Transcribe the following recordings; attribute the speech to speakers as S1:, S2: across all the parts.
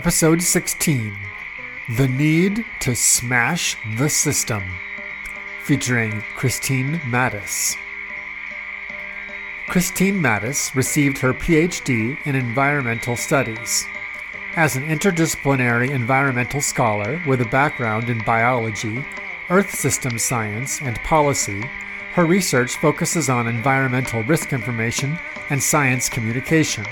S1: Episode 16 The Need to Smash the System, featuring Christine Mattis. Christine Mattis received her PhD in Environmental Studies. As an interdisciplinary environmental scholar with a background in biology, earth system science, and policy, her research focuses on environmental risk information and science communication.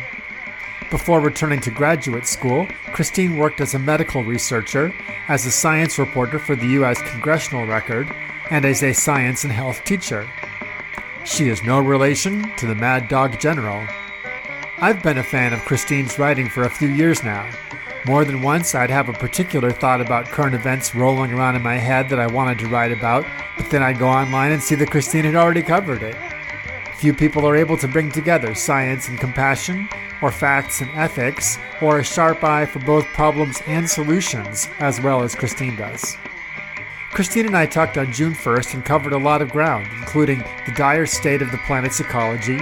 S1: Before returning to graduate school, Christine worked as a medical researcher, as a science reporter for the U.S. Congressional Record, and as a science and health teacher. She is no relation to the Mad Dog General. I've been a fan of Christine's writing for a few years now. More than once, I'd have a particular thought about current events rolling around in my head that I wanted to write about, but then I'd go online and see that Christine had already covered it. Few people are able to bring together science and compassion, or facts and ethics, or a sharp eye for both problems and solutions, as well as Christine does. Christine and I talked on June 1st and covered a lot of ground, including the dire state of the planet's ecology,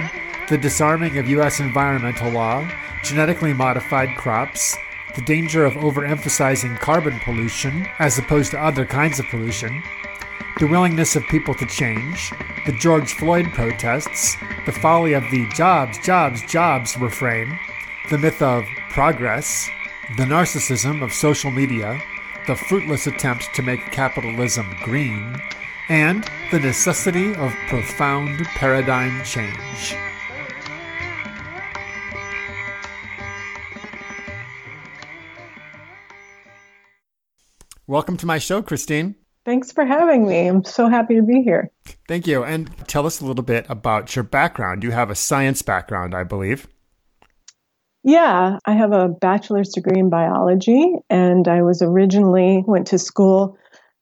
S1: the disarming of U.S. environmental law, genetically modified crops, the danger of overemphasizing carbon pollution as opposed to other kinds of pollution, the willingness of people to change, the George Floyd protests, the folly of the jobs, jobs, jobs refrain, the myth of progress, the narcissism of social media, the fruitless attempt to make capitalism green, and the necessity of profound paradigm change. Welcome to my show, Christine.
S2: Thanks for having me. I'm so happy to be here.
S1: Thank you. And tell us a little bit about your background. You have a science background, I believe.
S2: Yeah, I have a bachelor's degree in biology, and I was originally went to school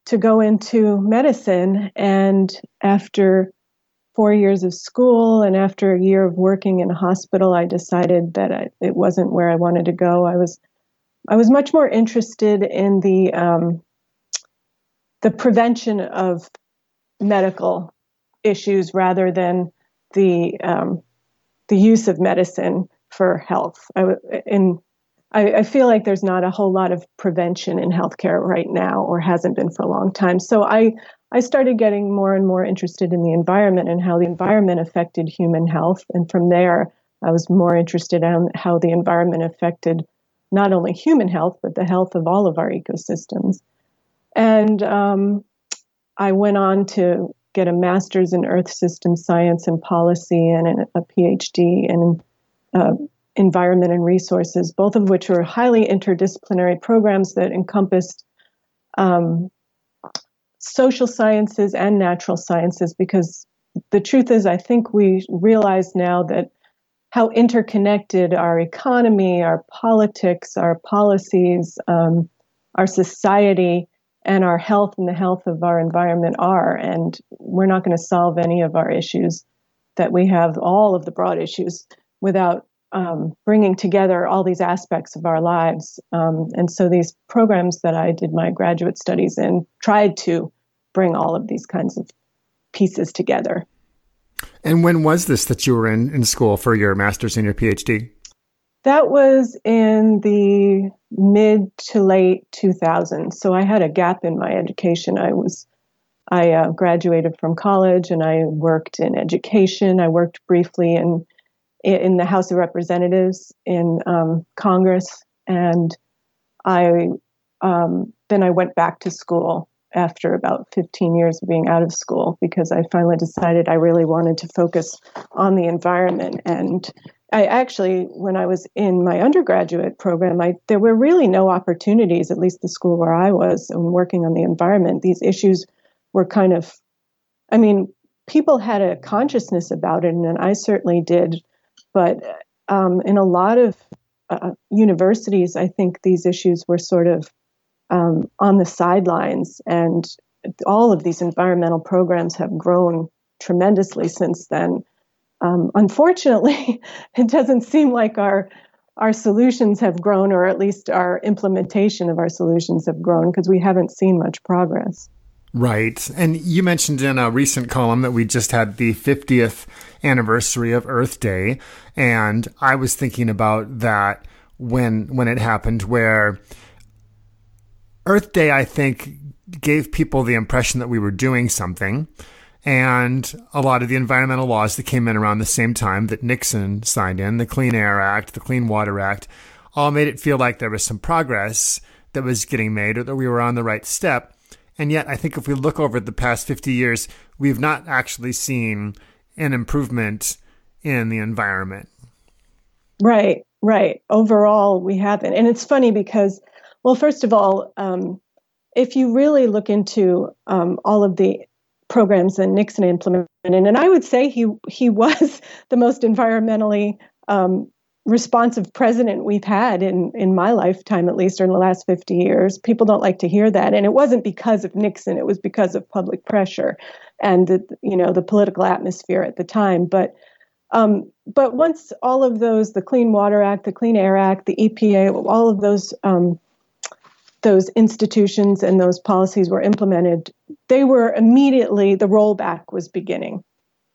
S2: to go into medicine. And after four years of school and after a year of working in a hospital, I decided that I, it wasn't where I wanted to go. I was I was much more interested in the um, the prevention of medical issues rather than the um, the use of medicine for health. I, in I, I, feel like there's not a whole lot of prevention in healthcare right now, or hasn't been for a long time. So I I started getting more and more interested in the environment and how the environment affected human health, and from there I was more interested in how the environment affected not only human health but the health of all of our ecosystems. And um, I went on to get a master's in Earth System Science and Policy and a PhD in uh, Environment and Resources, both of which were highly interdisciplinary programs that encompassed um, social sciences and natural sciences. Because the truth is, I think we realize now that how interconnected our economy, our politics, our policies, um, our society, and our health and the health of our environment are. And we're not going to solve any of our issues that we have, all of the broad issues, without um, bringing together all these aspects of our lives. Um, and so these programs that I did my graduate studies in tried to bring all of these kinds of pieces together.
S1: And when was this that you were in, in school for your master's and your PhD?
S2: That was in the mid to late 2000s. So I had a gap in my education. I was I uh, graduated from college and I worked in education. I worked briefly in in the House of Representatives in um, Congress, and I um, then I went back to school after about 15 years of being out of school because I finally decided I really wanted to focus on the environment and I actually, when I was in my undergraduate program, I, there were really no opportunities, at least the school where I was, and working on the environment. These issues were kind of, I mean, people had a consciousness about it, and I certainly did. But um, in a lot of uh, universities, I think these issues were sort of um, on the sidelines, and all of these environmental programs have grown tremendously since then. Um, unfortunately, it doesn't seem like our our solutions have grown, or at least our implementation of our solutions have grown, because we haven't seen much progress.
S1: Right. And you mentioned in a recent column that we just had the 50th anniversary of Earth Day. And I was thinking about that when, when it happened, where Earth Day, I think, gave people the impression that we were doing something. And a lot of the environmental laws that came in around the same time that Nixon signed in, the Clean Air Act, the Clean Water Act, all made it feel like there was some progress that was getting made or that we were on the right step. And yet, I think if we look over the past 50 years, we've not actually seen an improvement in the environment.
S2: Right, right. Overall, we haven't. And it's funny because, well, first of all, um, if you really look into um, all of the programs that Nixon implemented, and I would say he he was the most environmentally um, responsive president we've had in in my lifetime, at least, or in the last fifty years. People don't like to hear that, and it wasn't because of Nixon; it was because of public pressure and the you know the political atmosphere at the time. But um, but once all of those, the Clean Water Act, the Clean Air Act, the EPA, all of those um, those institutions and those policies were implemented, they were immediately the rollback was beginning,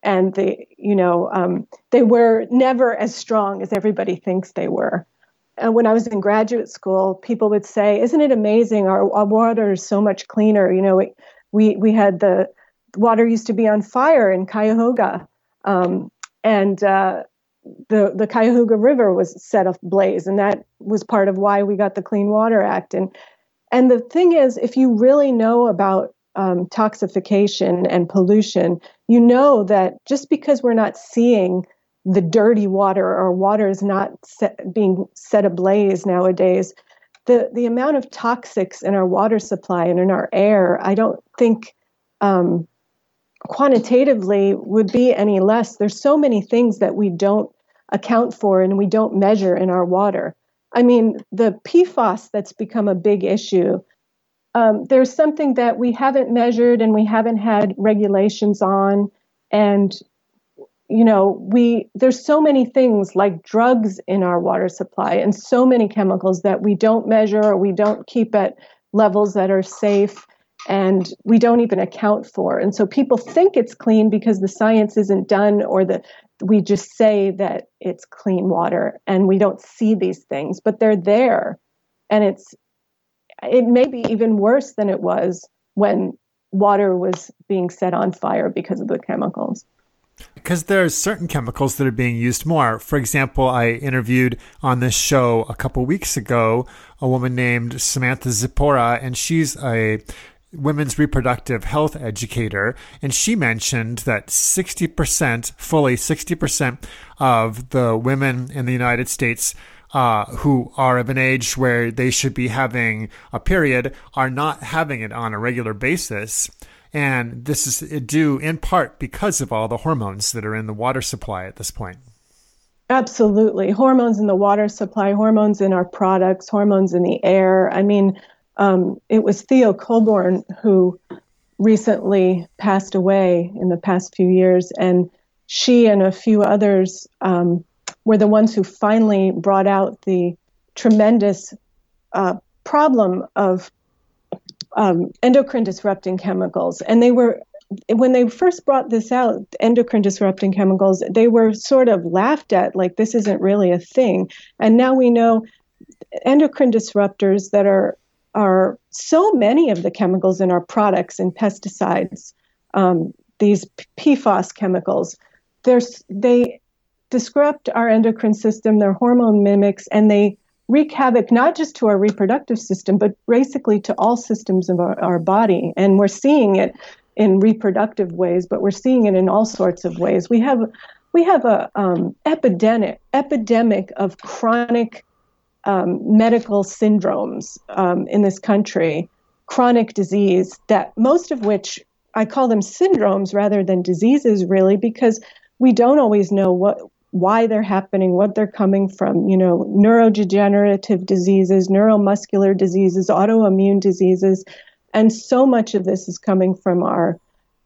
S2: and they you know um, they were never as strong as everybody thinks they were. And when I was in graduate school, people would say, "Isn't it amazing? Our, our water is so much cleaner." You know, we we had the water used to be on fire in Cuyahoga, um, and uh, the the Cuyahoga River was set ablaze, and that was part of why we got the Clean Water Act. And and the thing is, if you really know about um, toxification and pollution, you know that just because we're not seeing the dirty water or water is not set, being set ablaze nowadays, the, the amount of toxics in our water supply and in our air, I don't think um, quantitatively would be any less. There's so many things that we don't account for and we don't measure in our water. I mean, the PFAS that's become a big issue. Um, there's something that we haven't measured and we haven't had regulations on, and you know, we there's so many things like drugs in our water supply and so many chemicals that we don't measure or we don't keep at levels that are safe and we don't even account for. And so people think it's clean because the science isn't done or the we just say that it's clean water and we don't see these things, but they're there. And it's it may be even worse than it was when water was being set on fire because of the chemicals.
S1: Because there's certain chemicals that are being used more. For example, I interviewed on this show a couple weeks ago a woman named Samantha Zipporah, and she's a women's reproductive health educator, and she mentioned that 60%, fully 60% of the women in the United States uh, who are of an age where they should be having a period are not having it on a regular basis. And this is due in part because of all the hormones that are in the water supply at this point.
S2: Absolutely. Hormones in the water supply, hormones in our products, hormones in the air. I mean, um, it was Theo Colborn who recently passed away in the past few years, and she and a few others um, were the ones who finally brought out the tremendous uh, problem of um, endocrine disrupting chemicals. And they were, when they first brought this out, endocrine disrupting chemicals, they were sort of laughed at, like this isn't really a thing. And now we know endocrine disruptors that are are so many of the chemicals in our products and pesticides, um, these PFAS chemicals, they disrupt our endocrine system, they're hormone mimics, and they wreak havoc not just to our reproductive system, but basically to all systems of our, our body. And we're seeing it in reproductive ways, but we're seeing it in all sorts of ways. We have we have a um, epidemic epidemic of chronic um, medical syndromes um, in this country, chronic disease that most of which I call them syndromes rather than diseases, really, because we don't always know what why they're happening, what they're coming from. You know, neurodegenerative diseases, neuromuscular diseases, autoimmune diseases, and so much of this is coming from our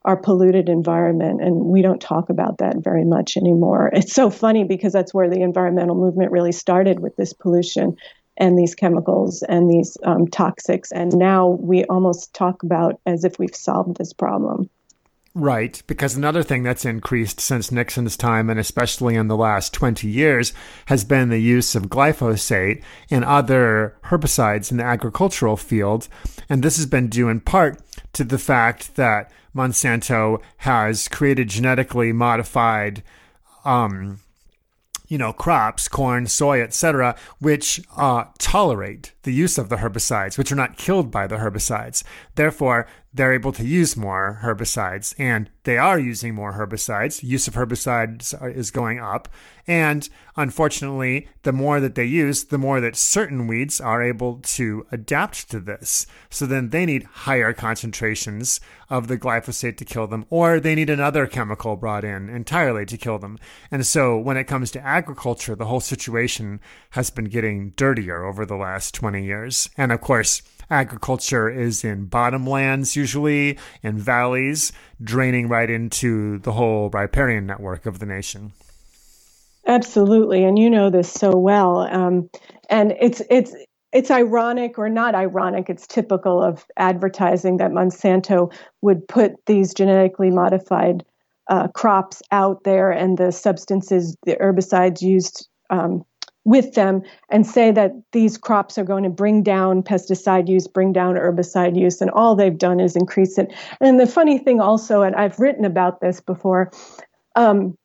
S2: our polluted environment and we don't talk about that very much anymore. It's so funny because that's where the environmental movement really started with this pollution and these chemicals and these um, toxics. And now we almost talk about as if we've solved this problem.
S1: Right, because another thing that's increased since Nixon's time, and especially in the last 20 years, has been the use of glyphosate and other herbicides in the agricultural field. And this has been due in part to the fact that Monsanto has created genetically modified um, you know, crops, corn, soy, etc., which uh, tolerate the use of the herbicides, which are not killed by the herbicides. Therefore, they're able to use more herbicides and they are using more herbicides. Use of herbicides is going up. And unfortunately, the more that they use, the more that certain weeds are able to adapt to this. So then they need higher concentrations of the glyphosate to kill them, or they need another chemical brought in entirely to kill them. And so when it comes to agriculture, the whole situation has been getting dirtier over the last 20 years. And of course, agriculture is in bottomlands usually in valleys draining right into the whole riparian network of the nation.
S2: Absolutely. And you know this so well. Um, and it's it's it's ironic or not ironic it's typical of advertising that monsanto would put these genetically modified uh, crops out there and the substances the herbicides used um, with them and say that these crops are going to bring down pesticide use, bring down herbicide use, and all they've done is increase it. And the funny thing also, and I've written about this before, um,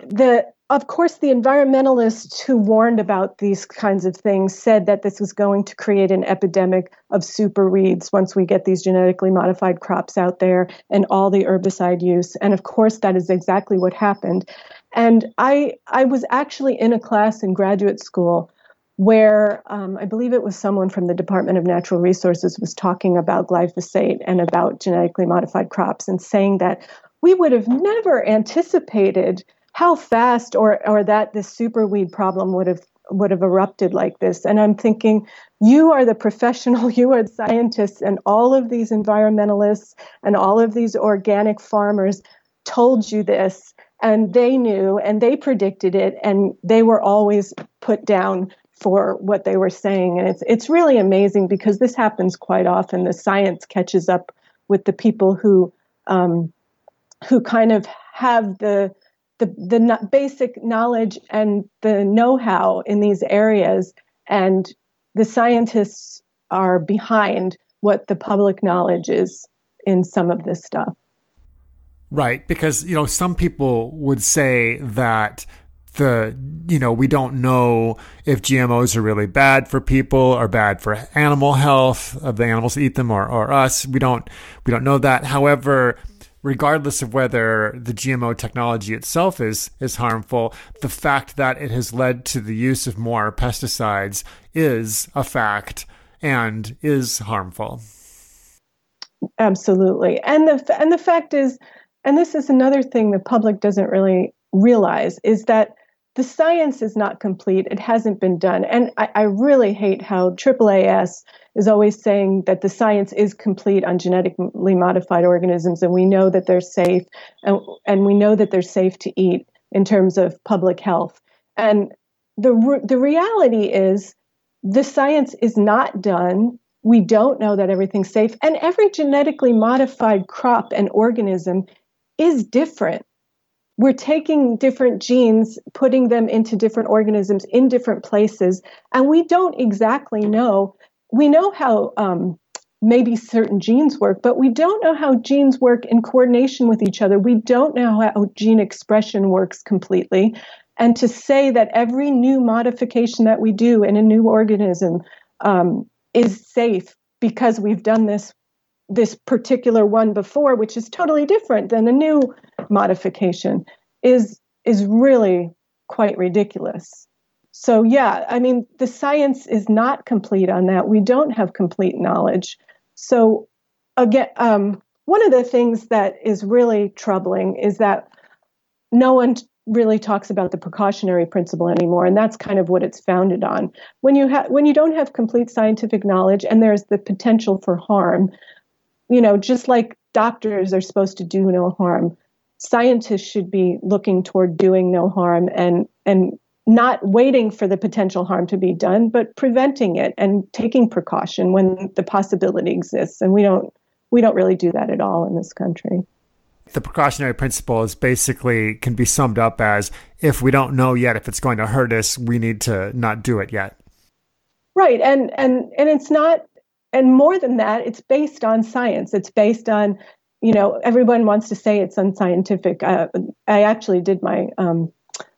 S2: the of course the environmentalists who warned about these kinds of things said that this was going to create an epidemic of super weeds once we get these genetically modified crops out there and all the herbicide use and of course that is exactly what happened and I, I was actually in a class in graduate school where um, I believe it was someone from the Department of Natural Resources was talking about glyphosate and about genetically modified crops and saying that we would have never anticipated how fast or, or that this superweed problem would have would have erupted like this. And I'm thinking, you are the professional, you are the scientists, and all of these environmentalists and all of these organic farmers told you this and they knew and they predicted it and they were always put down for what they were saying. And it's it's really amazing because this happens quite often. The science catches up with the people who um, who kind of have the the, the basic knowledge and the know-how in these areas and the scientists are behind what the public knowledge is in some of this stuff
S1: Right, because you know some people would say that the you know we don't know if GMOs are really bad for people or bad for animal health of the animals that eat them or, or us. We don't we don't know that. However, regardless of whether the GMO technology itself is is harmful, the fact that it has led to the use of more pesticides is a fact and is harmful.
S2: Absolutely, and the and the fact is and this is another thing the public doesn't really realize is that the science is not complete. It hasn't been done. And I, I, really hate how AAAS is always saying that the science is complete on genetically modified organisms and we know that they're safe and, and we know that they're safe to eat in terms of public health. And the, the reality is the science is not done. We don't know that everything's safe. And every genetically modified crop and organism is different. We're taking different genes, putting them into different organisms in different places, and we don't exactly know. We know how um, maybe certain genes work, but we don't know how genes work in coordination with each other. We don't know how gene expression works completely. And to say that every new modification that we do in a new organism um, is safe because we've done this this particular one before, which is totally different than the new modification, is is really quite ridiculous. So yeah, I mean the science is not complete on that. We don't have complete knowledge. So again, um, one of the things that is really troubling is that no one really talks about the precautionary principle anymore and that's kind of what it's founded on when you have when you don't have complete scientific knowledge and there's the potential for harm you know just like doctors are supposed to do no harm scientists should be looking toward doing no harm and and not waiting for the potential harm to be done but preventing it and taking precaution when the possibility exists and we don't we don't really do that at all in this country
S1: the precautionary principle is basically can be summed up as if we don't know yet if it's going to hurt us, we need to not do it yet.
S2: Right. And and and it's not and more than that, it's based on science. It's based on, you know, everyone wants to say it's unscientific. Uh, I actually did my um,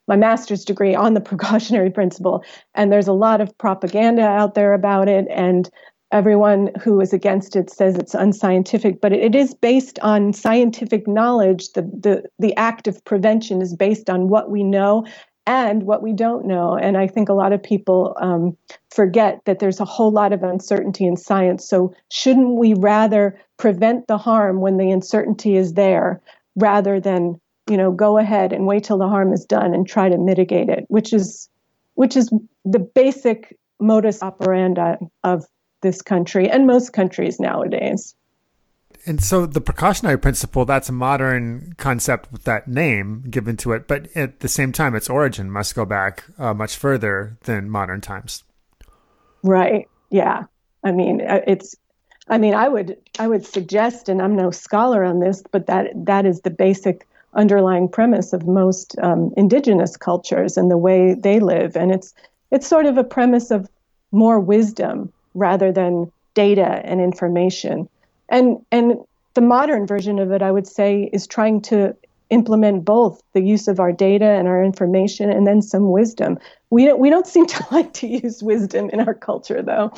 S2: my master's degree on the precautionary principle, and there's a lot of propaganda out there about it. And everyone who is against it says it's unscientific, but it is based on scientific knowledge. The, the, the act of prevention is based on what we know and what we don't know. And I think a lot of people um, forget that there's a whole lot of uncertainty in science. So, shouldn't we rather prevent the harm when the uncertainty is there rather than you know go ahead and wait till the harm is done and try to mitigate it which is which is the basic modus operandi of this country and most countries nowadays.
S1: And so the precautionary principle, that's a modern concept with that name given to it, but at the same time, its origin must go back uh, much further than modern times.
S2: Right. Yeah. I mean, uh, it's, I mean, I would, I would suggest, and I'm no scholar on this, but that, that is the basic underlying premise of most um, indigenous cultures and the way they live. And it's, it's sort of a premise of more wisdom rather than data and information. And and the modern version of it, I would say, is trying to implement both the use of our data and our information and then some wisdom. We don't, we don't seem to like to use wisdom in our culture, though.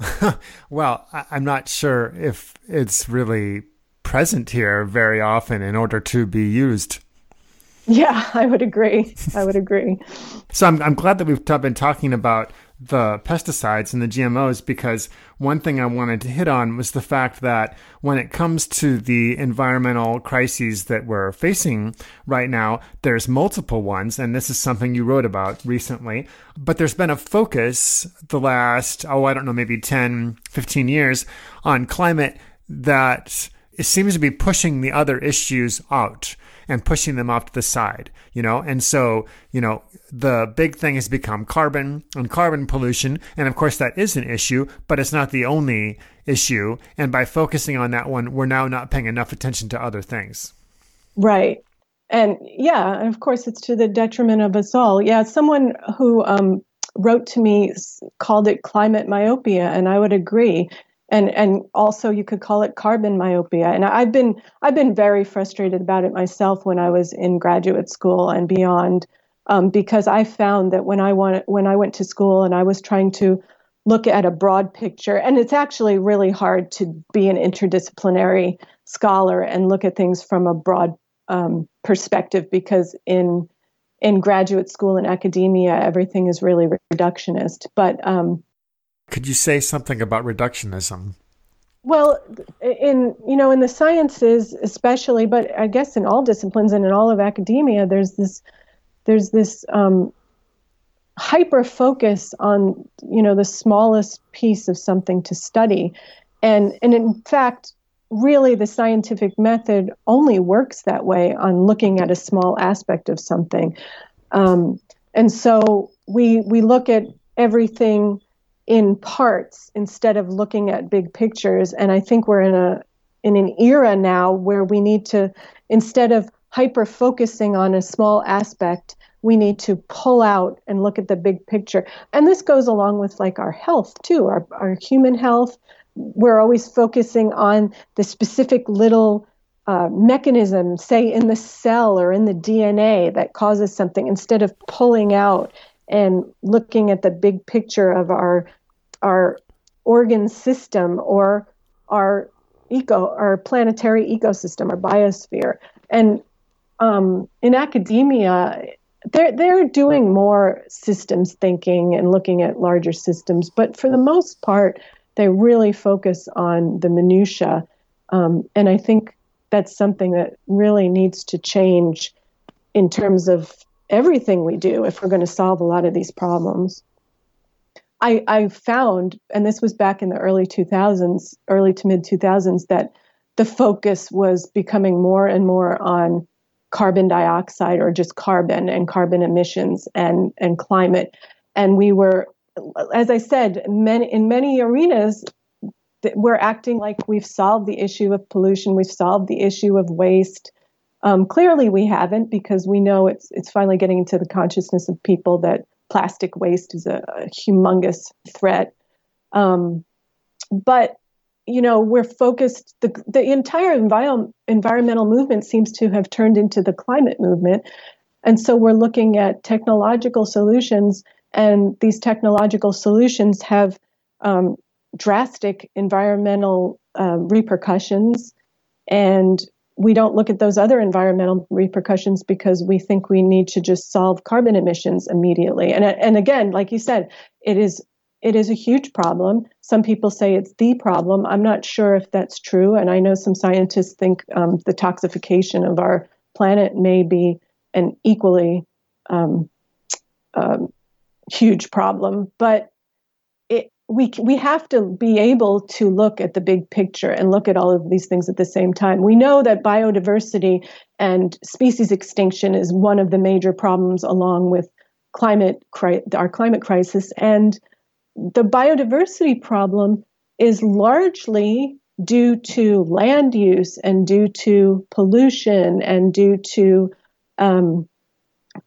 S1: well, I'm not sure if it's really present here very often in order to be used.
S2: Yeah, I would agree. I would agree.
S1: so I'm, I'm glad that we've been talking about the pesticides and the GMOs because one thing I wanted to hit on was the fact that when it comes to the environmental crises that we're facing right now, there's multiple ones, and this is something you wrote about recently. But there's been a focus the last, oh, I don't know, maybe 10, 15 years on climate that it seems to be pushing the other issues out and pushing them off to the side, you know? And so, you know, the big thing has become carbon and carbon pollution. And of course, that is an issue, but it's not the only issue. And by focusing on that one, we're now not paying enough attention to other things.
S2: Right. And yeah, and of course, it's to the detriment of us all. Yeah, someone who um, wrote to me called it climate myopia, and I would agree and and also you could call it carbon myopia. And i've been i've been very frustrated about it myself when i was in graduate school and beyond um, because i found that when i want when i went to school and i was trying to look at a broad picture and it's actually really hard to be an interdisciplinary scholar and look at things from a broad um, perspective because in in graduate school and academia everything is really reductionist. But um,
S1: could you say something about reductionism?
S2: Well, in you know in the sciences especially, but I guess in all disciplines and in all of academia, there's this there's this um, hyper focus on you know the smallest piece of something to study, and and in fact, really the scientific method only works that way on looking at a small aspect of something, um, and so we we look at everything in parts instead of looking at big pictures. And I think we're in a in an era now where we need to instead of hyper focusing on a small aspect, we need to pull out and look at the big picture. And this goes along with like our health too, our, our human health. We're always focusing on the specific little uh, mechanism, say in the cell or in the DNA, that causes something, instead of pulling out and looking at the big picture of our our organ system or our eco our planetary ecosystem our biosphere. And um, in academia they're they're doing more systems thinking and looking at larger systems. But for the most part they really focus on the minutia Um, and I think that's something that really needs to change in terms of everything we do if we're going to solve a lot of these problems. I, I found, and this was back in the early 2000s, early to mid 2000s, that the focus was becoming more and more on carbon dioxide or just carbon and carbon emissions and, and climate. And we were, as I said, many, in many arenas, we're acting like we've solved the issue of pollution, we've solved the issue of waste. Um, clearly, we haven't because we know it's it's finally getting into the consciousness of people that plastic waste is a, a humongous threat. Um, but you know, we're focused. the The entire enviro- environmental movement seems to have turned into the climate movement, and so we're looking at technological solutions, and these technological solutions have um, drastic environmental uh, repercussions, and we don't look at those other environmental repercussions because we think we need to just solve carbon emissions immediately. And and again, like you said, it is it is a huge problem. Some people say it's the problem. I'm not sure if that's true, and I know some scientists think um, the toxification of our planet may be an equally um, um, huge problem. But we we have to be able to look at the big picture and look at all of these things at the same time. We know that biodiversity and species extinction is one of the major problems, along with climate our climate crisis, and the biodiversity problem is largely due to land use and due to pollution and due to um,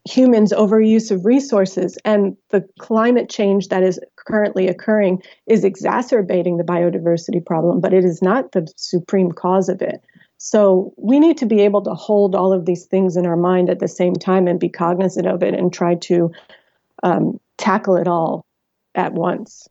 S2: humans' overuse of resources and the climate change that is currently occurring is exacerbating the biodiversity problem, but it is not the supreme cause of it. So we need to be able to hold all of these things in our mind at the same time and be cognizant of it and try to um, tackle it all at once.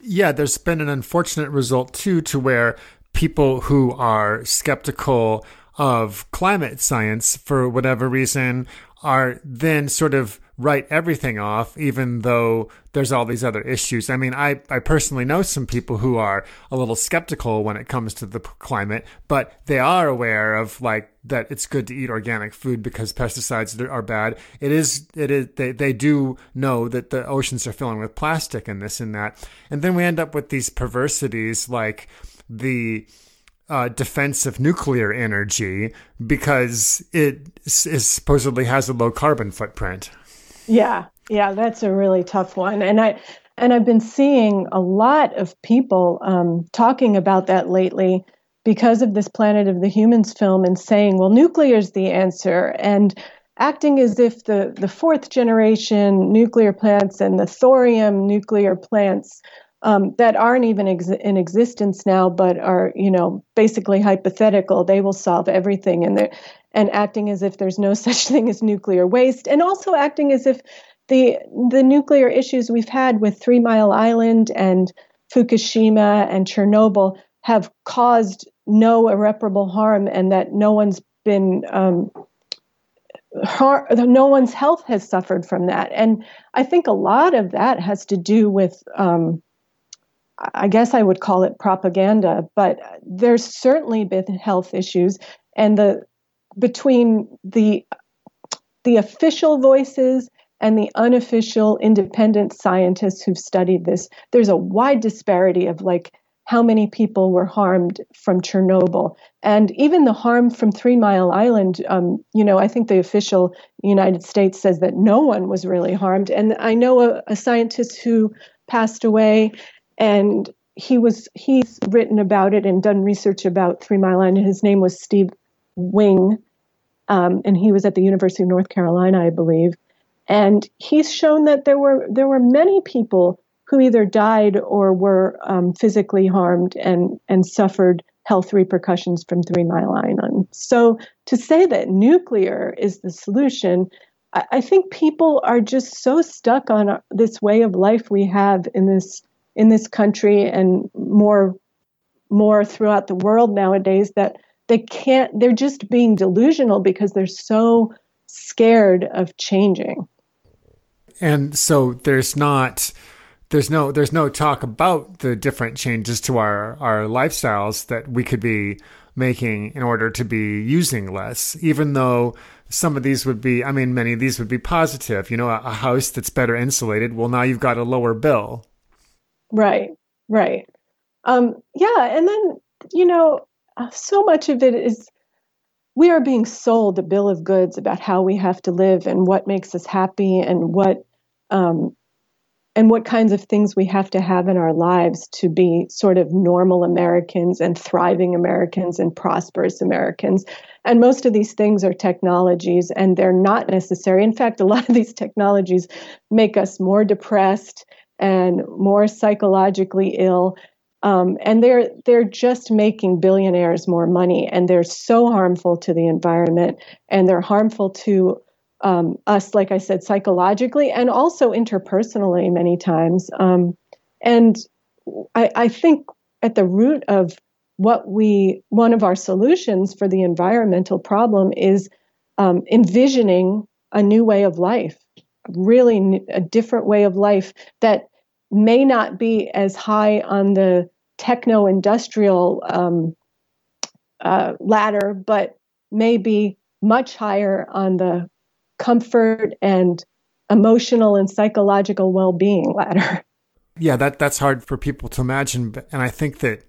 S1: Yeah, there's been an unfortunate result too, to where people who are skeptical of climate science for whatever reason are then sort of write everything off, even though there's all these other issues. I mean, I, I personally know some people who are a little skeptical when it comes to the climate, but they are aware of like that it's good to eat organic food because pesticides are bad. It is, it is, they, they do know that the oceans are filling with plastic and this and that. And then we end up with these perversities like the, uh, defense of nuclear energy because it is supposedly has a low carbon footprint.
S2: Yeah, yeah, that's a really tough one, and I and I've been seeing a lot of people um, talking about that lately because of this Planet of the Humans film and saying, well, nuclear is the answer, and acting as if the the fourth generation nuclear plants and the thorium nuclear plants um, that aren't even ex- in existence now, but are you know basically hypothetical. They will solve everything, and and acting as if there's no such thing as nuclear waste, and also acting as if the the nuclear issues we've had with Three Mile Island and Fukushima and Chernobyl have caused no irreparable harm, and that no one's been um, har- no one's health has suffered from that. And I think a lot of that has to do with um, I guess I would call it propaganda, but there's certainly been health issues, and the between the the official voices and the unofficial independent scientists who've studied this, there's a wide disparity of like how many people were harmed from Chernobyl, and even the harm from Three Mile Island. Um, you know, I think the official United States says that no one was really harmed, and I know a, a scientist who passed away and he was he's written about it and done research about Three Mile Island. His name was Steve Wing, um, and he was at the University of North Carolina, I believe. And he's shown that there were there were many people who either died or were um, physically harmed and and suffered health repercussions from Three Mile Island. So to say that nuclear is the solution, I, I think people are just so stuck on this way of life we have in this in this country and more more throughout the world nowadays that they can't they're just being delusional because they're so scared of changing.
S1: And so there's not there's no there's no talk about the different changes to our our lifestyles that we could be making in order to be using less even though some of these would be i mean many of these would be positive. You know a, a house that's better insulated well now you've got a lower bill
S2: right right um yeah and then you know uh, so much of it is we are being sold a bill of goods about how we have to live and what makes us happy and what um, and what kinds of things we have to have in our lives to be sort of normal Americans and thriving Americans and prosperous Americans. And most of these things are technologies and they're not necessary. In fact, a lot of these technologies make us more depressed and more psychologically ill. Um, and they're they're just making billionaires more money, and they're so harmful to the environment, and they're harmful to um, us, like I said, psychologically and also interpersonally many times. Um, and I, I, think at the root of what we, one of our solutions for the environmental problem is um, envisioning a new way of life, really a different way of life that may not be as high on the techno industrial um, uh, ladder, but may be much higher on the comfort and emotional and psychological well-being ladder.
S1: Yeah, that that's hard for people to imagine and I think that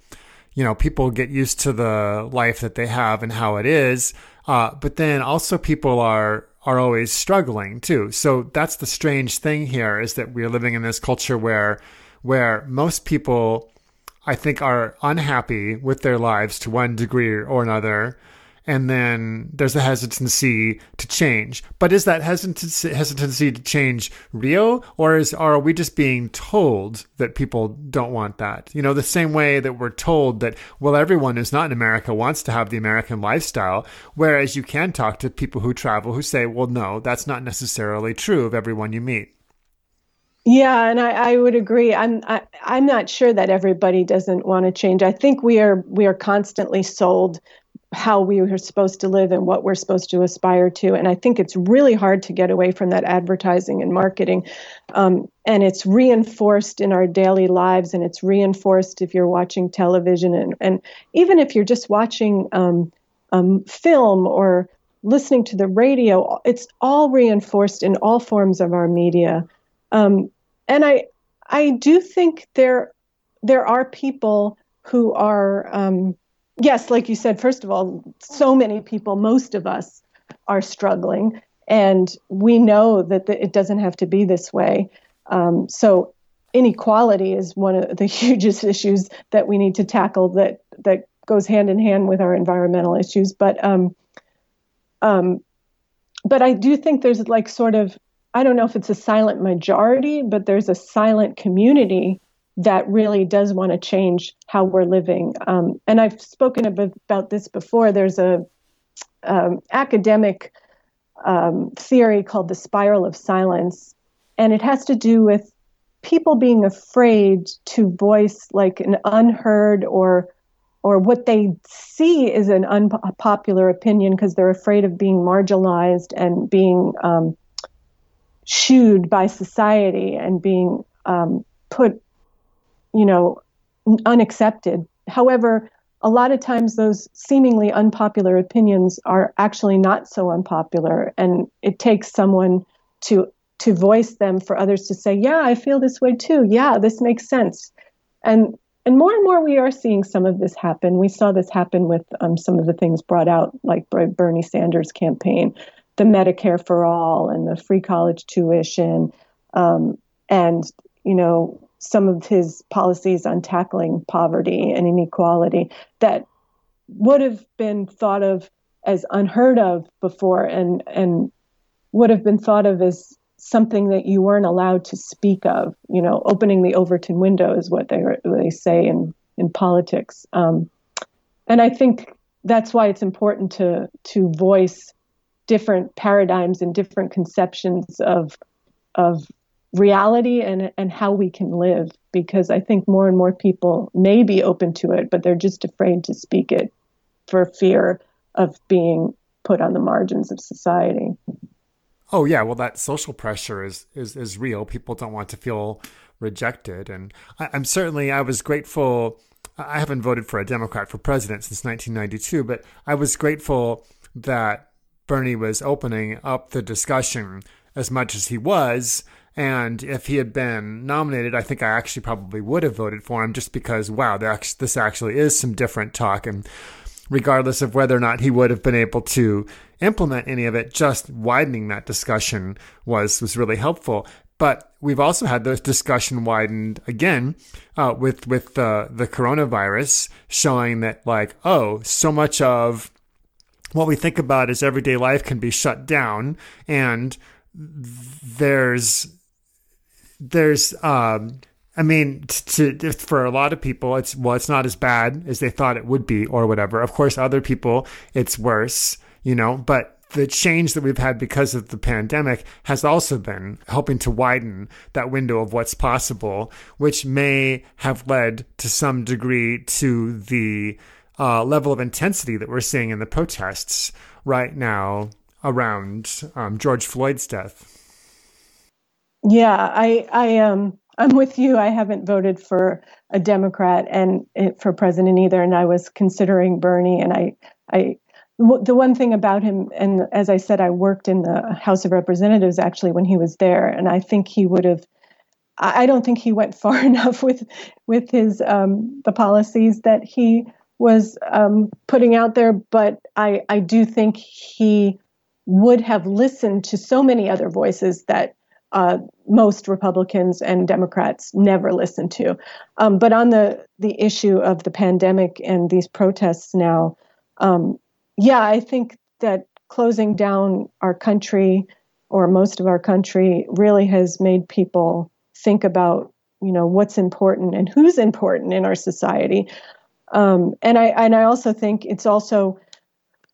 S1: you know, people get used to the life that they have and how it is. Uh, but then also people are are always struggling too. So that's the strange thing here is that we're living in this culture where where most people I think are unhappy with their lives to one degree or another and then there's a hesitancy to change. But is that hesitancy, hesitancy to change real, or is are we just being told that people don't want that? You know, the same way that we're told that well, everyone who's not in America wants to have the American lifestyle, whereas you can talk to people who travel who say, well, no, that's not necessarily true of everyone you meet.
S2: Yeah, and I, I would agree. I'm I, am i am not sure that everybody doesn't want to change. I think we are we are constantly sold how we are supposed to live and what we're supposed to aspire to. And I think it's really hard to get away from that advertising and marketing. Um, and it's reinforced in our daily lives, and it's reinforced if you're watching television, and, and even if you're just watching um, um, film or listening to the radio, it's all reinforced in all forms of our media. Um, and I, I do think there, there are people who are um, yes, like you said, first of all, so many people, most of us are struggling, and we know that the, it doesn't have to be this way. Um, so inequality is one of the hugest issues that we need to tackle that that goes hand in hand with our environmental issues. But um, um, but I do think there's like sort of I don't know if it's a silent majority, but there's a silent community that really does want to change how we're living. Um, and I've spoken about this before. There's a um, academic um, theory called the spiral of silence, and it has to do with people being afraid to voice like an unheard or or what they see is an unpopular opinion because they're afraid of being marginalized and being um, shooed by society and being um, put you know, unaccepted. However, a lot of times those seemingly unpopular opinions are actually not so unpopular and it takes someone to to voice them for others to say yeah i feel this way too. Yeah this makes sense. And and more and more we are seeing some of this happen. We saw this happen with um, some of the things brought out like bernie sanders campaign the medicare for all and the free college tuition um, and you know some of his policies on tackling poverty and inequality that would have been thought of as unheard of before and and would have been thought of as something that you weren't allowed to speak of. You know opening the overton window is what they they say in in politics. Um, and i think that's why it's important to to voice different paradigms and different conceptions of of reality and and how we can live because I think more and more people may be open to it, but they're just afraid to speak it for fear of being put on the margins of society.
S1: Oh yeah, well that social pressure is is is real. People don't want to feel rejected. And I, I'm certainly, I was grateful. I haven't voted for a Democrat for president since 1992, but I was grateful that Bernie was opening up the discussion as much as he was. And if he had been nominated, I think I actually probably would have voted for him just because, wow, this actually is some different talk. And regardless of whether or not he would have been able to implement any of it, just widening that discussion was, was really helpful. But we've also had the discussion widened again uh, with with the the coronavirus, showing that like oh, so much of what we think about as everyday life can be shut down, and there's there's um, I mean, to, to, for a lot of people, it's well, it's not as bad as they thought it would be, or whatever. Of course, other people, it's worse, you know. But the change that we've had because of the pandemic has also been helping to widen that window of what's possible, which may have led to some degree to the uh, level of intensity that we're seeing in the protests right now around um, George Floyd's death.
S2: Yeah, I, I um, I'm with you. I haven't voted for a Democrat and for president either, and I was considering Bernie, and I, I the one thing about him, and as I said, I worked in the House of Representatives actually when he was there, and I think he would have. I don't think he went far enough with with his um, the policies that he was um, putting out there, but I I do think he would have listened to so many other voices that uh, most Republicans and Democrats never listen to. Um, but on the the issue of the pandemic and these protests now, um, yeah, I think that closing down our country or most of our country really has made people think about you know what's important and who's important in our society um, and i and i also think it's also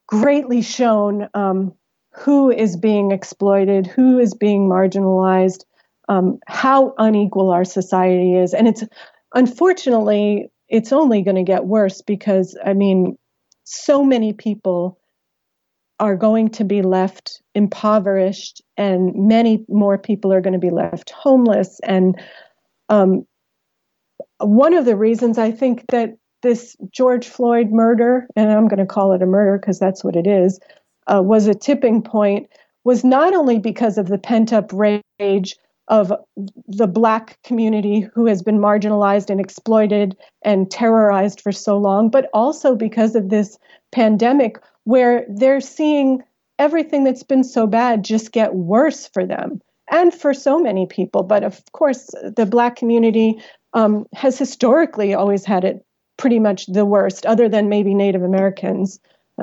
S2: greatly shown um, who is being exploited who is being marginalized um, how unequal our society is and it's unfortunately it's only going to get worse because i mean so many people are going to be left impoverished, and many more people are going to be left homeless. And um, one of the reasons I think that this George Floyd murder, and I'm going to call it a murder because that's what it is, uh, was a tipping point was not only because of the pent up rage of the black community who has been marginalized and exploited and terrorized for so long, but also because of this pandemic where they're seeing everything that's been so bad just get worse for them and for so many people. But of course, the black community um, has historically always had it pretty much the worst, other than maybe Native Americans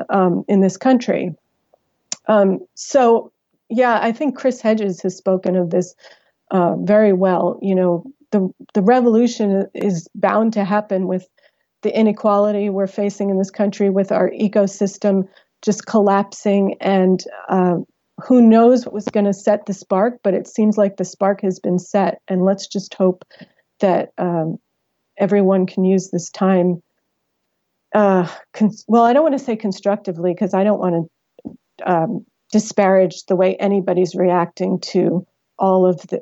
S2: um, in this country. Um, so, yeah, I think Chris Hedges has spoken of this uh, very well. You know, the the revolution is bound to happen with the inequality we're facing in this country, with our ecosystem just collapsing, and uh, who knows what was going to set the spark? But it seems like the spark has been set, and let's just hope that um, everyone can use this time. Uh, well, I don't want to say constructively because I don't want to um, disparage the way anybody's reacting to all of the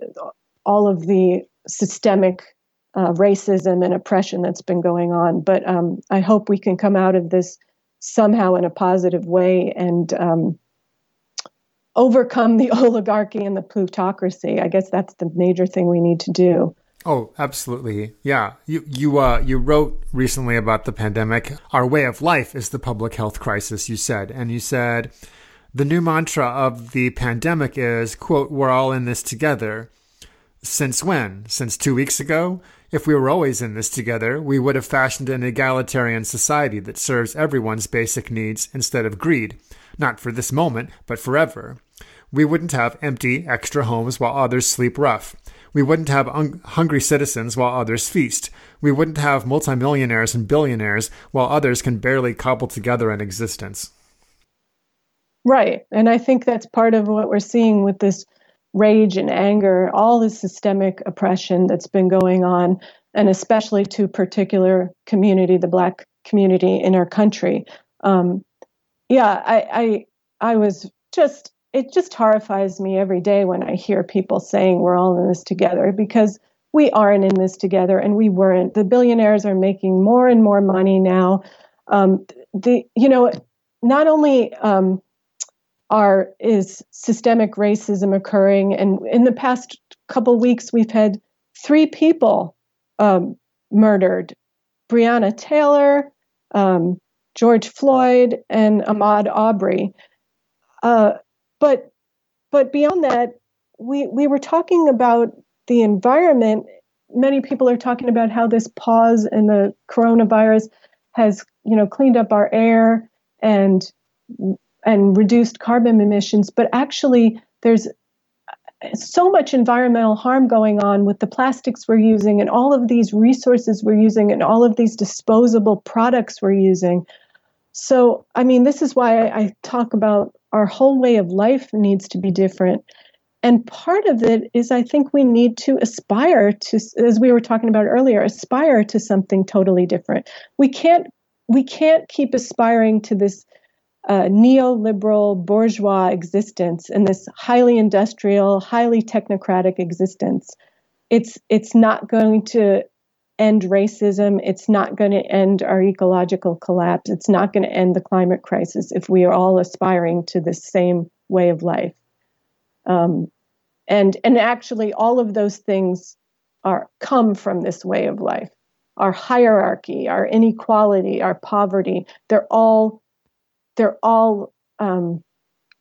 S2: all of the systemic uh, racism and oppression that's been going on. But um, I hope we can come out of this somehow in a positive way and um, overcome the oligarchy and the plutocracy. I guess that's the major thing we need to do.
S1: Oh, absolutely. Yeah. You you uh you wrote recently about the pandemic. Our way of life is the public health crisis, you said. And you said the new mantra of the pandemic is, quote, we're all in this together. Since when? Since two weeks ago? If we were always in this together, we would have fashioned an egalitarian society that serves everyone's basic needs instead of greed, not for this moment, but forever. We wouldn't have empty, extra homes while others sleep rough. We wouldn't have un- hungry citizens while others feast. We wouldn't have multimillionaires and billionaires while others can barely cobble together an existence.
S2: Right. And I think that's part of what we're seeing with this rage and anger, all the systemic oppression that's been going on, and especially to particular community, the Black community in our country. Um, yeah, I, I, I was just, it just horrifies me every day when I hear people saying we're all in this together because we aren't in this together and we weren't. The billionaires are making more and more money now. Um, the you know not only um, are is systemic racism occurring, and in the past couple weeks we've had three people um, murdered: Breonna Taylor, um, George Floyd, and Ahmaud Arbery. Uh, but but beyond that, we we were talking about the environment. Many people are talking about how this pause in the coronavirus has you know cleaned up our air and and reduced carbon emissions, but actually there's so much environmental harm going on with the plastics we're using and all of these resources we're using and all of these disposable products we're using. So, I mean, this is why I talk about our whole way of life needs to be different. And part of it is I think we need to aspire to, as we were talking about earlier, aspire to something totally different. We can't we can't keep aspiring to this uh, neoliberal bourgeois existence and this highly industrial, highly technocratic existence. It's it's not going to end racism. It's not going to end our ecological collapse. It's not going to end the climate crisis if we are all aspiring to the same way of life. Um, and and actually, all of those things are come from this way of life. Our hierarchy, our inequality, our poverty, they're all they're all um,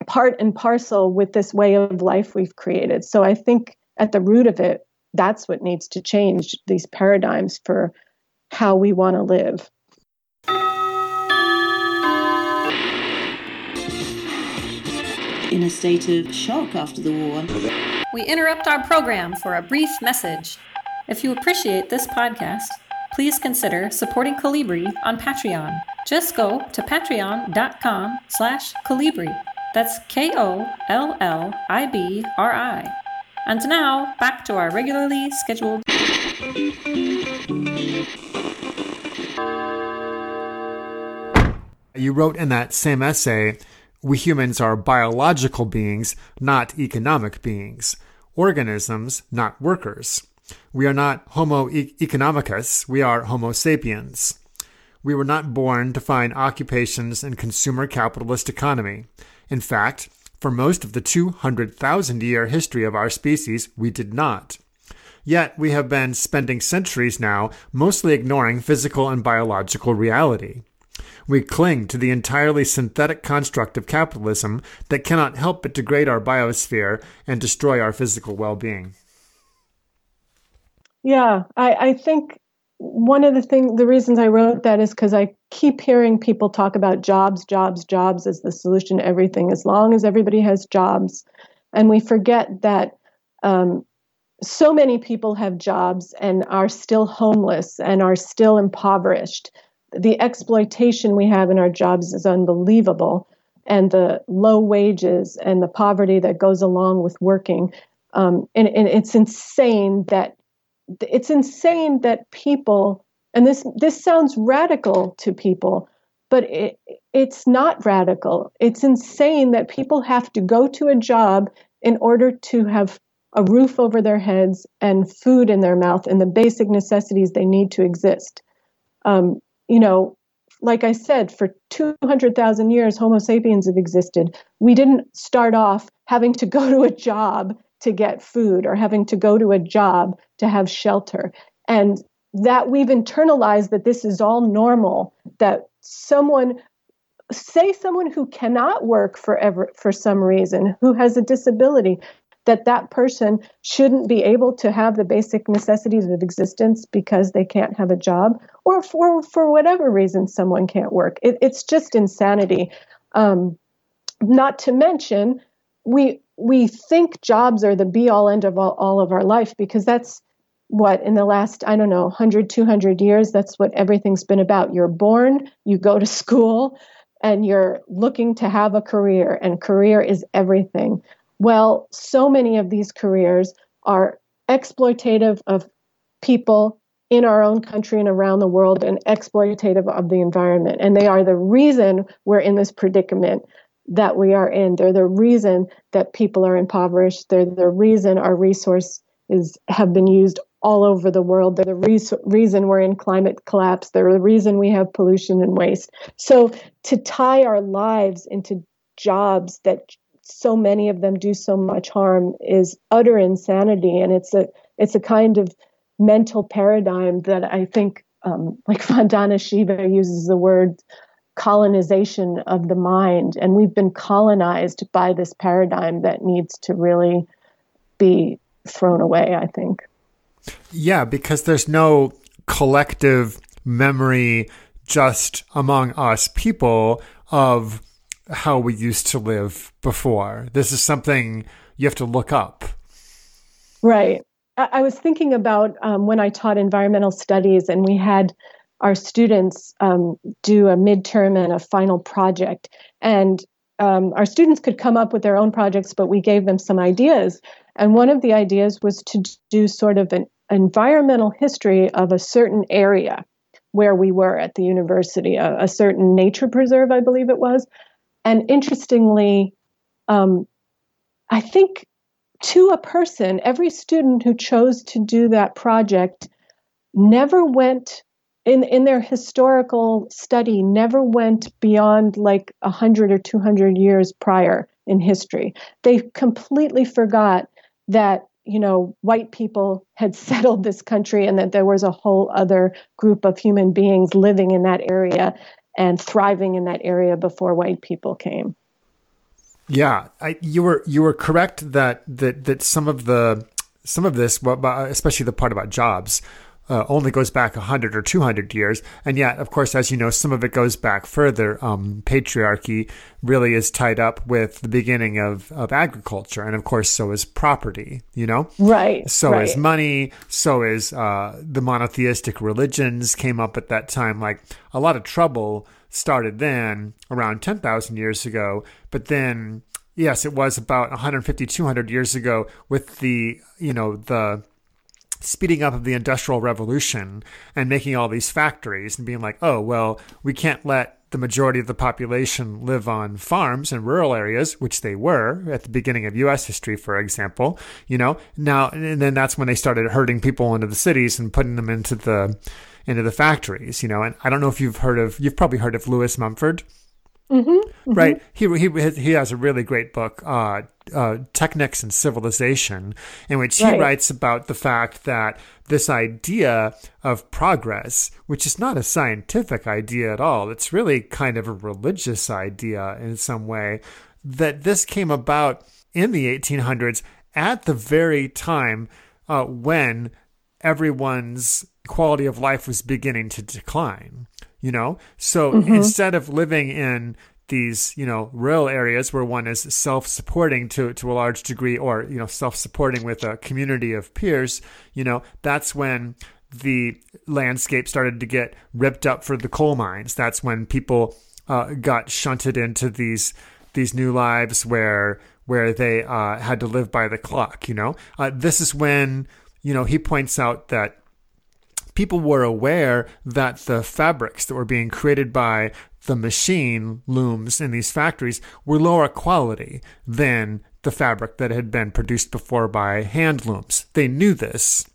S2: part and parcel with this way of life we've created. So I think at the root of it, that's what needs to change these paradigms for how we want to live.
S3: In a state of shock after the war.
S4: We interrupt our program for a brief message. If you appreciate this podcast, please consider supporting Kollibri on Patreon. Just go to patreon.com slash Kollibri. That's K-O-L-L-I-B-R-I. And now, back to our regularly scheduled...
S1: You wrote in that same essay, we humans are biological beings, not economic beings. Organisms, not workers. We are not Homo economicus, we are Homo sapiens. We were not born to find occupations in consumer capitalist economy. In fact, for most of the 200,000 year history of our species, we did not. Yet we have been spending centuries now mostly ignoring physical and biological reality. We cling to the entirely synthetic construct of capitalism that cannot help but degrade our biosphere and destroy our physical well being.
S2: Yeah, I, I think one of the thing the reasons I wrote that is because I keep hearing people talk about jobs, jobs, jobs as the solution to everything. As long as everybody has jobs, and we forget that um, so many people have jobs and are still homeless and are still impoverished. The exploitation we have in our jobs is unbelievable, and the low wages and the poverty that goes along with working. Um, and, and it's insane that it's insane that people and this this sounds radical to people but it, it's not radical. It's insane that people have to go to a job in order to have a roof over their heads and food in their mouth and the basic necessities they need to exist. Um, you know like i said for 200000 years homo sapiens have existed. We didn't start off having to go to a job to get food or having to go to a job to have shelter. And that we've internalized that this is all normal, that someone say someone who cannot work forever for some reason, who has a disability, that that person shouldn't be able to have the basic necessities of existence because they can't have a job or for for whatever reason someone can't work it, it's just insanity um, not to mention we we think jobs are the be all end of all, all of our life because that's what in the last i don't know 100 200 years that's what everything's been about you're born you go to school and you're looking to have a career and career is everything well so many of these careers are exploitative of people in our own country and around the world and exploitative of the environment and they are the reason we're in this predicament that we are in. They're the reason that people are impoverished. They're the reason our resources have been used all over the world. They're the re- reason we're in climate collapse. They're the reason we have pollution and waste. So to tie our lives into jobs that so many of them do so much harm is utter insanity, and it's a it's a kind of mental paradigm that I think, um, like Vandana Shiva uses the word colonization of the mind, and we've been colonized by this paradigm that needs to really be thrown away. I think.
S1: Yeah, because there's no collective memory just among us people of how we used to live before. This is something you have to look up.
S2: Right. I, was thinking about um, when I taught environmental studies and we had our students um, do a midterm and a final project. And um, our students could come up with their own projects, but we gave them some ideas. And one of the ideas was to do sort of an environmental history of a certain area where we were at the university, a, a certain nature preserve, I believe it was. And interestingly, um, I think to a person, every student who chose to do that project never went in in their historical study never went beyond like 100 or 200 years prior in history they completely forgot that you know white people had settled this country and that there was a whole other group of human beings living in that area and thriving in that area before white people came.
S1: Yeah, I, you were you were correct that that that some of the some of this, uh, especially the part about jobs, uh, only goes back 100 or 200 years. And yet, of course, as you know, some of it goes back further. Um, patriarchy really is tied up with the beginning of, of agriculture. And of course, so is property, you know?
S2: Right.
S1: So
S2: right.
S1: is money. So is uh, the monotheistic religions came up at that time. Like a lot of trouble started then around 10,000 years ago. But then, yes, it was about 150, 200 years ago with the, you know, the speeding up of the industrial revolution and making all these factories and being like, oh, well, we can't let the majority of the population live on farms in rural areas, which they were at the beginning of US history, for example, you know, now, and then that's when they started herding people into the cities and putting them into the, into the factories, you know. And I don't know if you've heard of, you've probably heard of Lewis Mumford.
S2: Mm-hmm, mm-hmm.
S1: Right. He, he, he has a really great book, uh, uh, Technics and Civilization, in which he right. writes about the fact that this idea of progress, which is not a scientific idea at all, it's really kind of a religious idea in some way, that this came about in the 1800s at the very time uh, when everyone's quality of life was beginning to decline you know? So mm-hmm. instead of living in these you know rural areas where one is self-supporting to to a large degree or you know self-supporting with a community of peers you know that's when the landscape started to get ripped up for the coal mines. That's when people uh, got shunted into these these new lives where where they uh, had to live by the clock you know? Uh, this is when you know he points out that people were aware that the fabrics that were being created by the machine looms in these factories were lower quality than the fabric that had been produced before by hand looms. They knew this,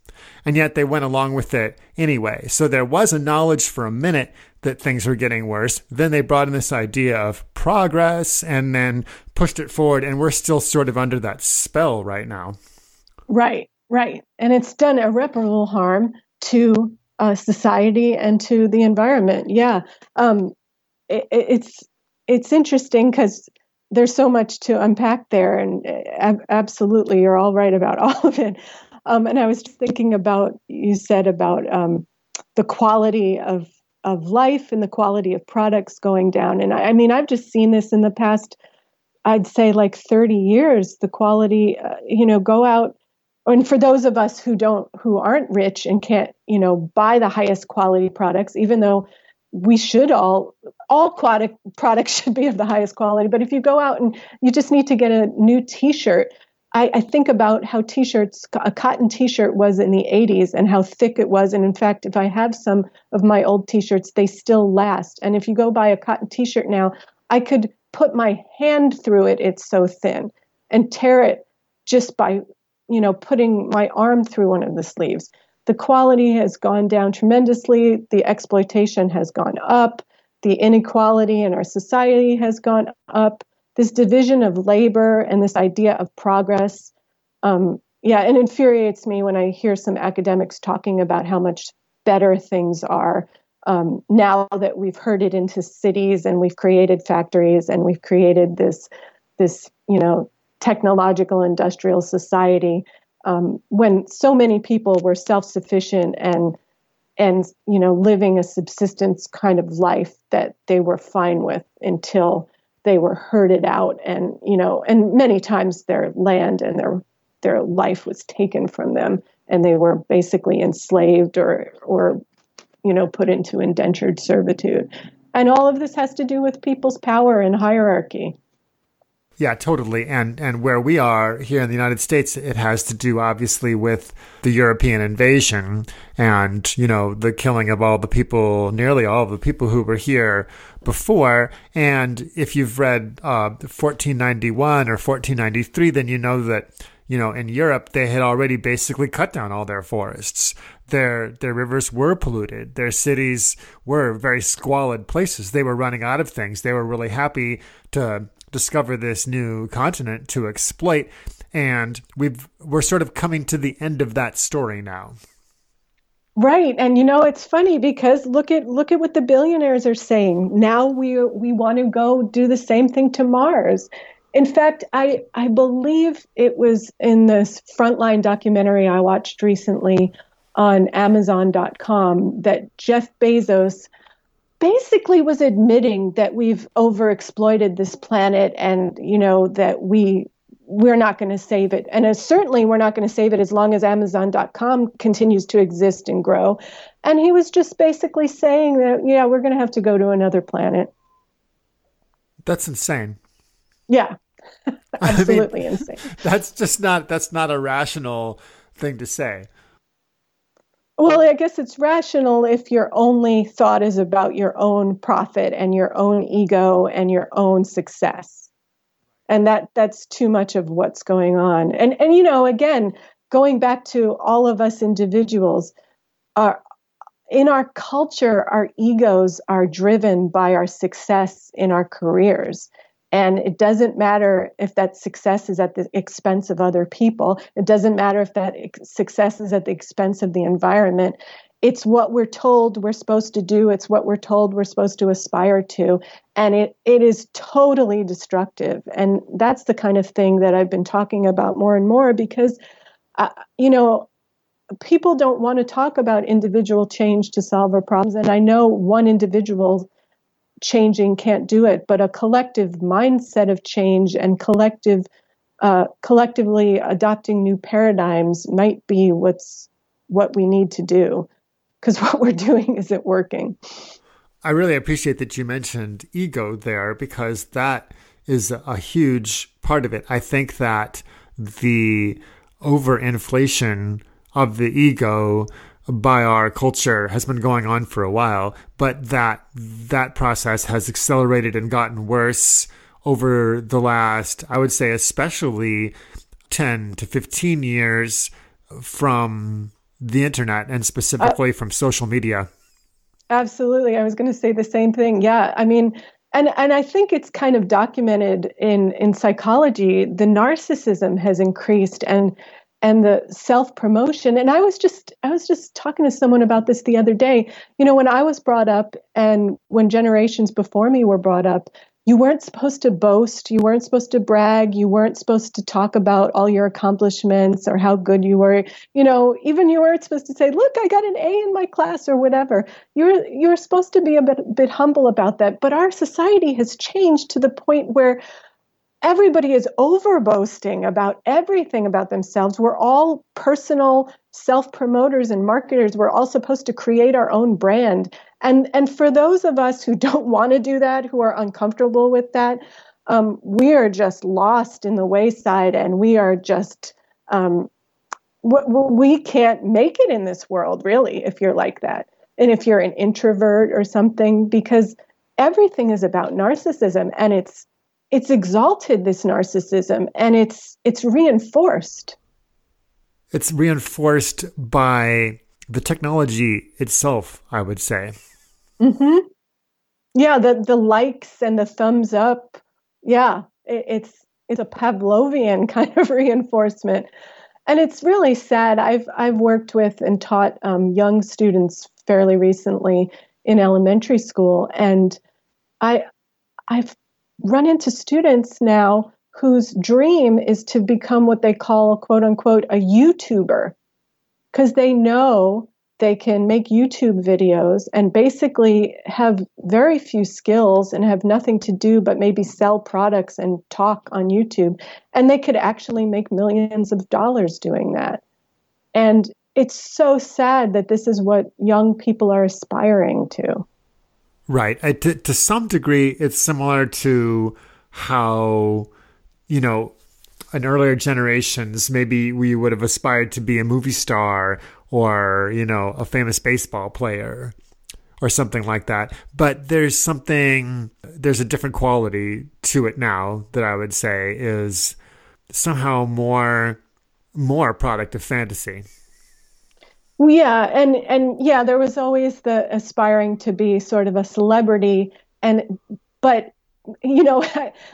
S1: and yet they went along with it anyway. So there was a knowledge for a minute that things were getting worse. Then they brought in this idea of progress and then pushed it forward, and we're still sort of under that spell right now.
S2: Right, right. And it's done irreparable harm to uh, society and to the environment. Yeah, um, it, it's it's interesting because there's so much to unpack there, and uh, ab- absolutely, you're all right about all of it. Um, and I was thinking about you said about um, the quality of of life and the quality of products going down. And I, I mean, I've just seen this in the past. I'd say like 30 years. The quality, uh, you know, go out and for those of us who don't who aren't rich and can't you know buy the highest quality products even though we should all all product products should be of the highest quality but if you go out and you just need to get a new t-shirt I, I think about how t-shirts a cotton t-shirt was in the 80s and how thick it was. And in fact if i have some of my old t-shirts they still last. And if you go buy a cotton t-shirt now i could put my hand through it. It's so thin and tear it just by you know, putting my arm through one of the sleeves. the quality has gone down tremendously, the exploitation has gone up, the inequality in our society has gone up, this division of labor and this idea of progress. Um, yeah, it infuriates me when I hear some academics talking about how much better things are um, now that we've herded into cities and we've created factories and we've created this this you know technological industrial society um, when so many people were self-sufficient and and you know living a subsistence kind of life that they were fine with until they were herded out and you know and many times their land and their their life was taken from them and they were basically enslaved or or you know put into indentured servitude. And all of this has to do with people's power and hierarchy
S1: yeah, totally. And and where we are here in the United States, it has to do obviously with the European invasion and, you know, the killing of all the people, nearly all of the people who were here before. And if you've read uh, 1491 or 1493, then you know that you know, in Europe, they had already basically cut down all their forests. Their their rivers were polluted. Their cities were very squalid places. They were running out of things. They were really happy to discover this new continent to exploit. And we've we're sort of coming to the end of that story now.
S2: Right. And you know it's funny because look at look at what the billionaires are saying. Now we we want to go do the same thing to Mars. In fact, I I believe it was in this frontline documentary I watched recently on amazon.com that Jeff Bezos basically was admitting that we've overexploited this planet and you know that we we're not going to save it. And as certainly we're not going to save it as long as amazon.com continues to exist and grow. And he was just basically saying that yeah we're going to have to go to another planet.
S1: That's insane.
S2: Yeah. Absolutely
S1: I mean,
S2: insane.
S1: that's just not that's not a rational thing to say
S2: well, I guess it's rational if your only thought is about your own profit and your own ego and your own success. And that that's too much of what's going on. And and you know, again, going back to all of us individuals, are in our culture, our egos are driven by our success in our careers. And it doesn't matter if that success is at the expense of other people. It doesn't matter if that success is at the expense of the environment. It's what we're told we're supposed to do. It's what we're told we're supposed to aspire to. And it, it is totally destructive. And that's the kind of thing that I've been talking about more and more because, uh, you know, people don't want to talk about individual change to solve our problems. And I know one individual changing can't do it, but a collective mindset of change and collective uh, collectively adopting new paradigms might be what's what we need to do because what we're doing isn't working.
S1: I really appreciate that you mentioned ego there because that is a huge part of it. I think that the overinflation of the ego by our culture has been going on for a while, but that that process has accelerated and gotten worse over the last, I would say, especially 10 to 15 years from the internet and specifically uh, from social media.
S2: Absolutely. I was going to say the same thing. Yeah. I mean, and and I think it's kind of documented in in psychology the narcissism has increased and and the self promotion and i was just i was just talking to someone about this the other day. You know when i was brought up and when generations before me were brought up you weren't supposed to boast you weren't supposed to brag you weren't supposed to talk about all your accomplishments or how good you were. You know even you weren't supposed to say look i got an a in my class or whatever. You're you're supposed to be a bit, bit humble about that. But our society has changed to the point where everybody is over boasting about everything about themselves. We're all personal self promoters and marketers. We're all supposed to create our own brand. And, and for those of us who don't want to do that, who are uncomfortable with that, um, we are just lost in the wayside and we are just, um, we can't make it in this world, really, if you're like that. And if you're an introvert or something, because everything is about narcissism and it's it's exalted this narcissism and it's it's reinforced
S1: it's reinforced by the technology itself, I would say.
S2: hmm Yeah, the the likes and the thumbs up. Yeah, it, it's it's a Pavlovian kind of reinforcement, and it's really sad. I've I've worked with and taught um, young students fairly recently in elementary school, and I I've run into students now whose dream is to become what they call quote unquote a YouTuber because they know they can make YouTube videos and basically have very few skills and have nothing to do but maybe sell products and talk on YouTube. And they could actually make millions of dollars doing that. And it's so sad that this is what young people are aspiring to.
S1: Right. I, to, to some degree, it's similar to how, you know, in earlier generations, maybe we would have aspired to be a movie star or, you know, a famous baseball player or something like that. But there's something, there's a different quality to it now that I would say is somehow more, more product of fantasy.
S2: Yeah, and and yeah, there was always the aspiring to be sort of a celebrity, and but you know,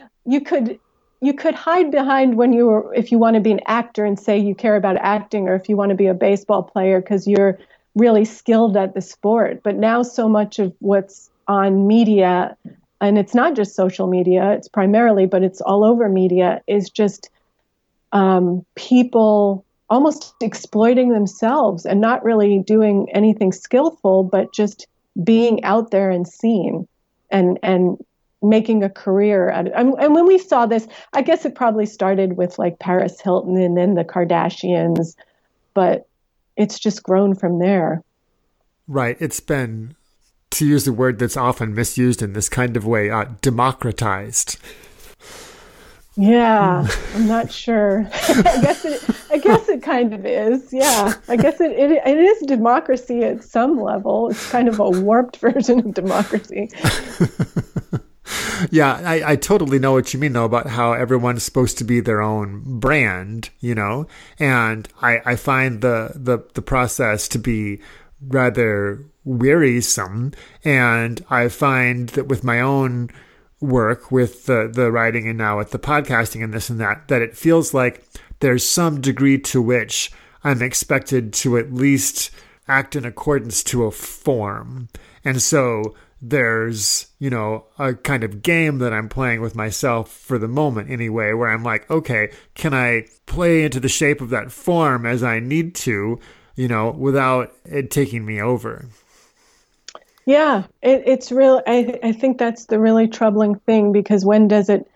S2: you could you could hide behind when you were if you want to be an actor and say you care about acting or if you want to be a baseball player because you're really skilled at the sport. But now so much of what's on media and it's not just social media it's primarily but it's all over media is just um, people almost exploiting themselves and not really doing anything skillful but just being out there and seen and and making a career out of and, and when we saw this i guess it probably started with like paris hilton and then the kardashians but it's just grown from there.
S1: Right. It's been to use a word that's often misused in this kind of way uh, democratized
S2: yeah hmm. i'm not sure. I guess it i guess it kind of is yeah. I guess it, it it is democracy at some level. It's kind of a warped version of democracy.
S1: Yeah, I, I totally know what you mean though about how everyone's supposed to be their own brand, you know, and I, I find the, the the process to be rather wearisome, and I find that with my own work, with the the writing and now with the podcasting and this and that, that it feels like there's some degree to which I'm expected to at least act in accordance to a form, and so there's, you know, a kind of game that I'm playing with myself for the moment anyway, where I'm like, okay, can I play into the shape of that form as I need to, you know, without it taking me over?
S2: Yeah, it, it's real. I, I think that's the really troubling thing because when does it,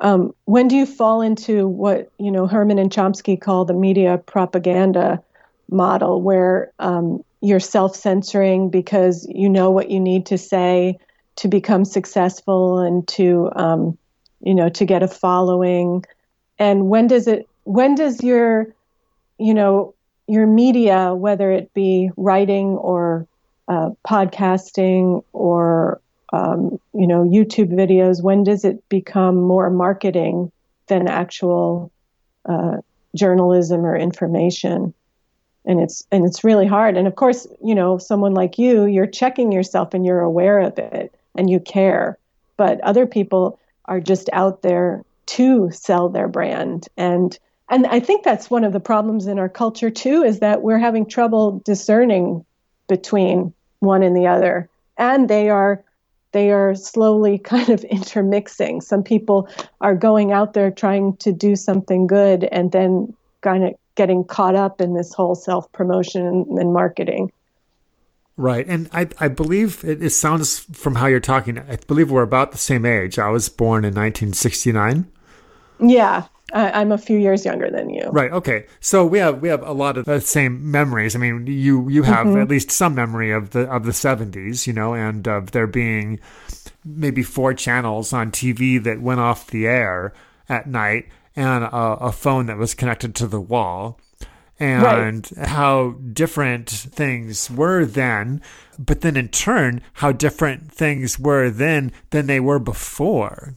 S2: um, when do you fall into what, you know, Herman and Chomsky call the media propaganda model, where um, you're self censoring because you know what you need to say to become successful and to um, you know to get a following and when does it when does your you know your media whether it be writing or uh, podcasting or um, you know youtube videos when does it become more marketing than actual uh, journalism or information? And it's and it's really hard. And of course you know someone like you you're checking yourself and you're aware of it and you care. But other people are just out there to sell their brand. And and I think that's one of the problems in our culture too is that we're having trouble discerning between one and the other and they are they are slowly kind of intermixing some people are going out there trying to do something good and then kind of getting caught up in this whole self promotion and, marketing.
S1: Right. And I, I believe it, it, sounds from how you're talking, I believe we're about the same age. I was born in 1969.
S2: Yeah. I, am a few years younger than you.
S1: Right. Okay. So we have we have a lot of the same memories. I mean, you you have mm-hmm. at least some memory of the of the 70s, you know, and of there being maybe four channels on TV that went off the air at night and a, a phone that was connected to the wall and right. how different things were then, but then in turn, how different things were then than they were before.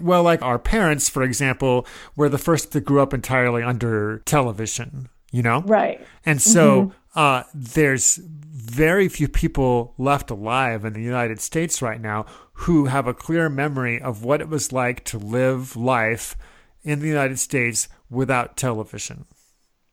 S1: Well, like our parents, for example, were the first that grew up entirely under television, you know?
S2: Right.
S1: And so uh, there's very few people left alive in the United States right now who have a clear memory of what it was like to live life in the United States without television.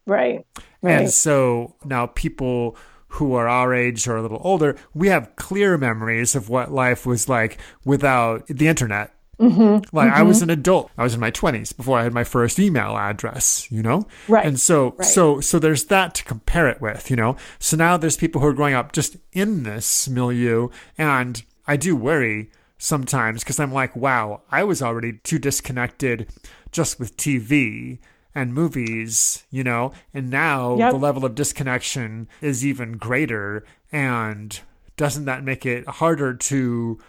S2: Right. right.
S1: And so now people who are our age or a little older, we have clear memories of what life was like without the internet.
S2: Mm-hmm,
S1: like
S2: mm-hmm.
S1: I was an adult. I was in my 20s before I had my first email address, you know?
S2: Right.
S1: And so
S2: right.
S1: so so there's that to compare it with, you know? So now there's people who are growing up just in this milieu and I do worry sometimes because I'm like, wow, I was already too disconnected just with TV and movies, you know, and now
S2: yep.
S1: the level of disconnection is even greater. And doesn't that make it harder to,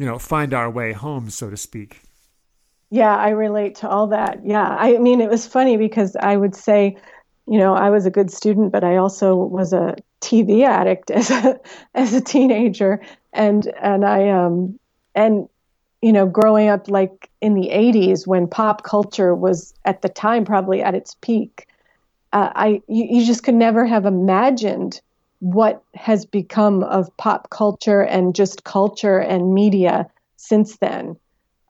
S1: you know, find our way home, so to speak?
S2: Yeah, I relate to all that. Yeah. I mean, it was funny because I would say, you know, I was a good student, but I also was a TV addict as a as a teenager, and and I um and you know, growing up like in the 80s when pop culture was at the time probably at its peak, uh, I you, you, just could never have imagined what has become of pop culture and just culture and media since then.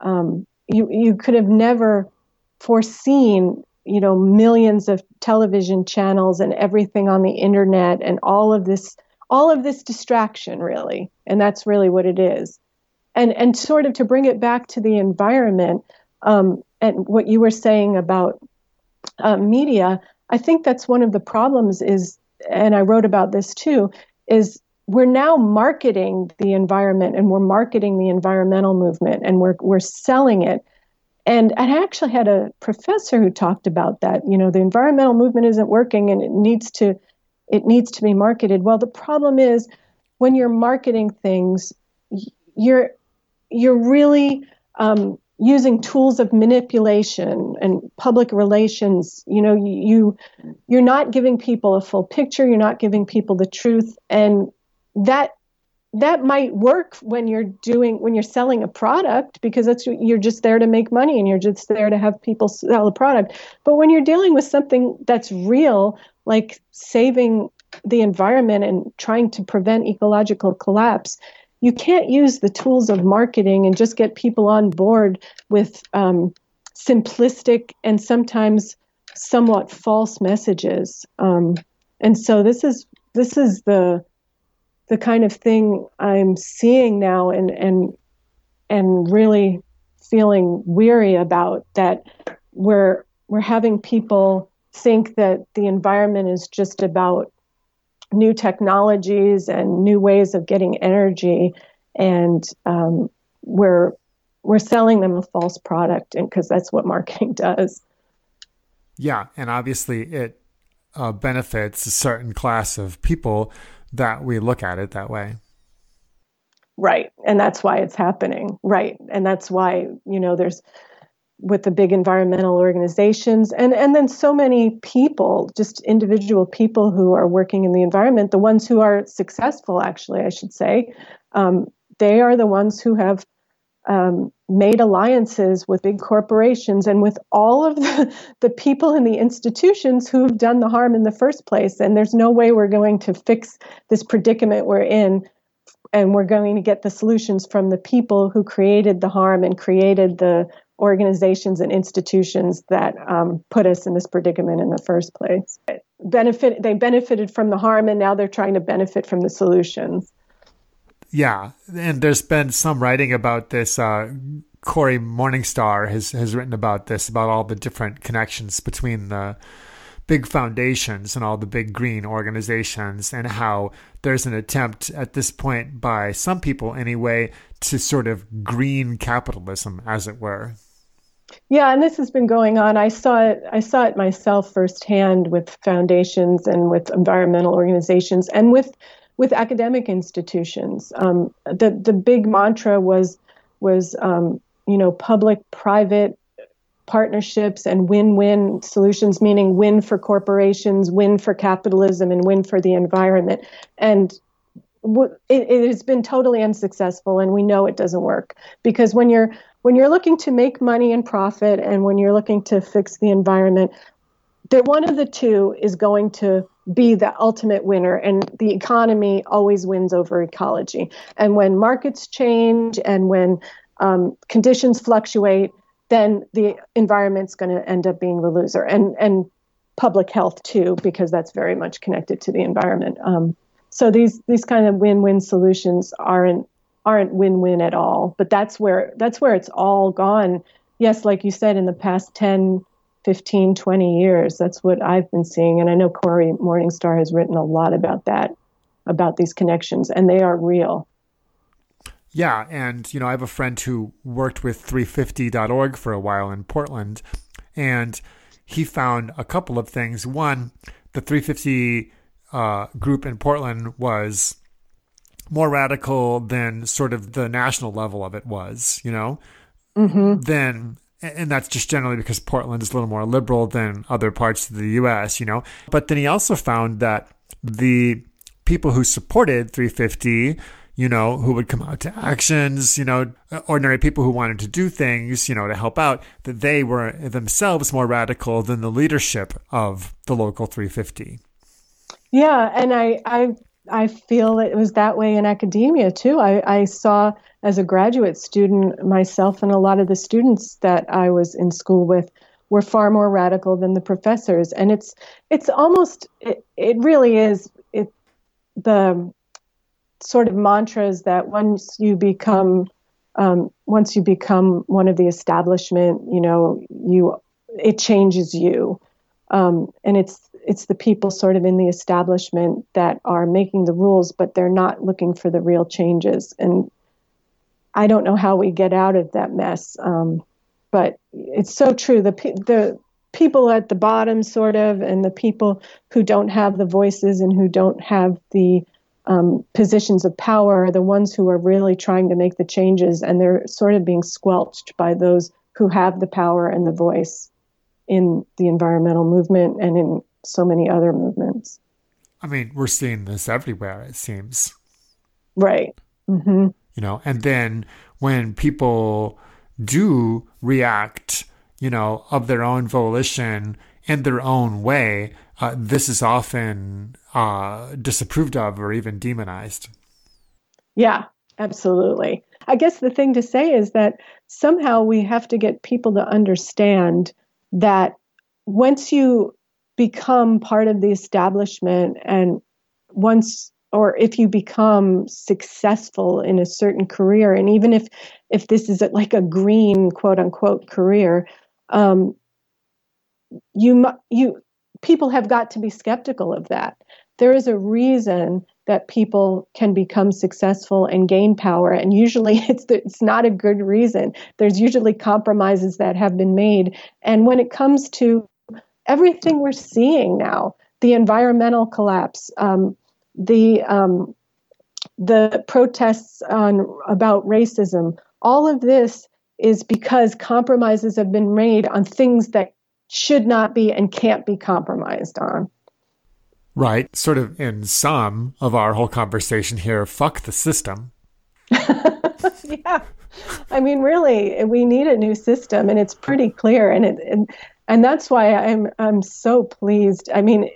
S2: Um, you you could have never foreseen you know millions of television channels and everything on the internet and all of this all of this distraction really and that's really what it is and and sort of to bring it back to the environment um, and what you were saying about uh, media, I think that's one of the problems. Is and I wrote about this too. Is we're now marketing the environment and we're marketing the environmental movement and we're we're selling it. And I actually had a professor who talked about that. You know, the environmental movement isn't working and it needs to it needs to be marketed. Well, the problem is when you're marketing things, you're you're really um, using tools of manipulation and public relations you know you you're not giving people a full picture you're not giving people the truth and that that might work when you're doing when you're selling a product because that's you're just there to make money and you're just there to have people sell a product. But when you're dealing with something that's real like saving the environment and trying to prevent ecological collapse you can't use the tools of marketing and just get people on board with um, simplistic and sometimes somewhat false messages. Um, and so this is this is the the kind of thing I'm seeing now and and and really feeling weary about that we're we're having people think that the environment is just about new technologies and new ways of getting energy, and um, we're we're selling them a false product, and because that's what marketing does.
S1: Yeah, and obviously it uh, benefits a certain class of people that we look at it that way.
S2: Right, and that's why it's happening. Right, and that's why you know there's with the big environmental organizations and and then so many people just individual people who are working in the environment the ones who are successful actually i should say um, they are the ones who have um, made alliances with big corporations and with all of the, the people in the institutions who have done the harm in the first place. And there's no way we're going to fix this predicament we're in and we're going to get the solutions from the people who created the harm and created the organizations and institutions that um, put us in this predicament in the first place. Benefit they benefited from the harm, and now they're trying to benefit from the solutions.
S1: Yeah, and there's been some writing about this. Uh, Cory Morningstar has has written about this about all the different connections between the big foundations and all the big green organizations and how there's an attempt at this point by some people anyway to sort of green capitalism as it were
S2: yeah, and this has been going on. I saw it. I saw it myself firsthand with foundations and with environmental organizations and with with academic institutions. Um, the the big mantra was was um, you know public private partnerships and win-win solutions, meaning win for corporations, win for capitalism, and win for the environment. And it, it has been totally unsuccessful, and we know it doesn't work because when you're when you're looking to make money and profit and when you're looking to fix the environment, that one of the two is going to be the ultimate winner. And the economy always wins over ecology. And when markets change and when um, conditions fluctuate then the environment's going to end up being the loser. And and public health too because that's very much connected to the environment. Um, so these these kind of win-win solutions aren't aren't win-win at all but that's where that's where it's all gone yes like you said in the past 10 15, 20 years. That's what I've been seeing. And I know Cory Morningstar has written a lot about that, about these connections, and they are real.
S1: Yeah. And, you know, I have a friend who worked with 350.org for a while in Portland, and he found a couple of things. One, the 350 uh, group in Portland was more radical than sort of the national level of it was, you know? Mm-hmm. Then and that's just generally because Portland is a little more liberal than other parts of the US, you know. But then he also found that the people who supported 350, you know, who would come out to actions, you know, ordinary people who wanted to do things, you know, to help out, that they were themselves more radical than the leadership of the local 350.
S2: Yeah, and I I I feel it was that way in academia too. I, I saw as a graduate student, myself and a lot of the students that I was in school with were far more radical than the professors. And it's it's almost it, it really is it the sort of mantras that once you become um, once you become one of the establishment, you know, you it changes you. Um, and it's it's the people sort of in the establishment that are making the rules, but they're not looking for the real changes. And I don't know how we get out of that mess. Um, but it's so true. The the people at the bottom, sort of, and the people who don't have the voices and who don't have the um, positions of power are the ones who are really trying to make the changes, and they're sort of being squelched by those who have the power and the voice in the environmental movement and in so many other movements.
S1: I mean, we're seeing this everywhere, it seems.
S2: Right. Mm-hmm
S1: you know and then when people do react you know of their own volition in their own way uh, this is often uh, disapproved of or even demonized
S2: yeah absolutely i guess the thing to say is that somehow we have to get people to understand that once you become part of the establishment and once or if you become successful in a certain career and even if if this is like a green quote unquote career um, you you people have got to be skeptical of that. There is a reason that people can become successful and gain power and usually it's the, it's not a good reason. There's usually compromises that have been made and when it comes to everything we're seeing now the environmental collapse um, the um, the protests on about racism, all of this is because compromises have been made on things that should not be and can't be compromised on.
S1: Right. Sort of in sum of our whole conversation here, fuck the system.
S2: yeah. I mean, really, we need a new system, and it's pretty clear, and it, and and that's why I'm I'm so pleased. I mean,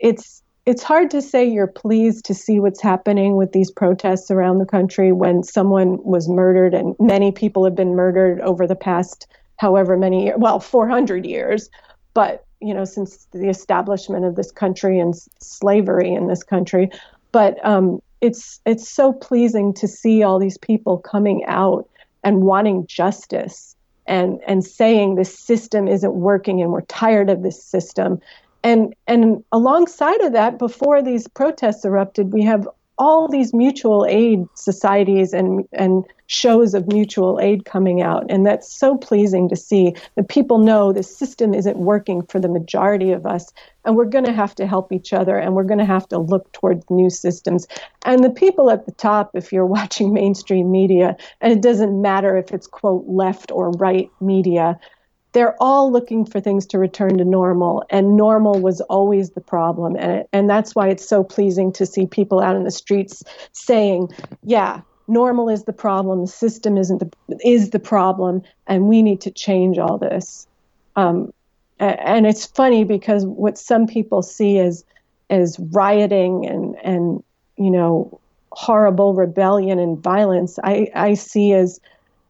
S2: it's it's hard to say you're pleased to see what's happening with these protests around the country when someone was murdered and many people have been murdered over the past however many years well 400 years. But you know since the establishment of this country and slavery in this country. But um, it's it's so pleasing to see all these people coming out and wanting justice and and saying this system isn't working and we're tired of this system. And and alongside of that, before these protests erupted, we have all these mutual aid societies and and shows of mutual aid coming out. And that's so pleasing to see. That people know the system isn't working for the majority of us. And we're going to have to help each other and we're going to have to look towards new systems. And the people at the top if you're watching mainstream media and it doesn't matter if it's quote left or right media they're all looking for things to return to normal and normal was always the problem and it, and that's why it's so pleasing to see people out in the streets saying yeah normal is the problem the system isn't the is the problem and we need to change all this um, and it's funny because what some people see as as rioting and and you know horrible rebellion and violence. I I see as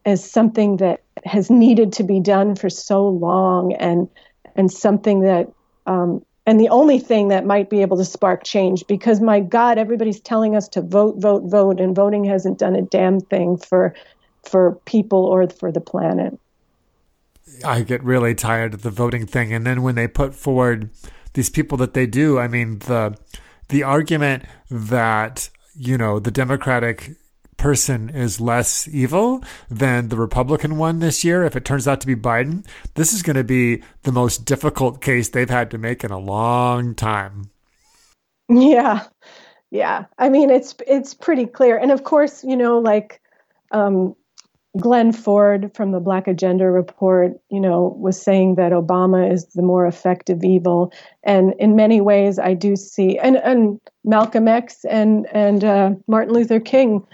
S2: as something that has needed to be done for so long and and something that um, and the only thing that might be able to spark change because my god everybody's telling us to vote vote vote and voting hasn't done a damn thing for for people or for the planet.
S1: I get really tired of the voting thing. And then when they put forward these people that they do i mean the the argument that you know the democratic person is less evil than the Republican one this year, if it turns out to be Biden, this is going to be the most difficult case they've had to make in a long time.
S2: Yeah. Yeah. I mean, it's it's pretty clear. And of course, you know, like um, Glen Ford from the Black Agenda report, you know, was saying that Obama is the more effective evil, and in many ways, I do see, and and Malcolm X and and uh, Martin Luther King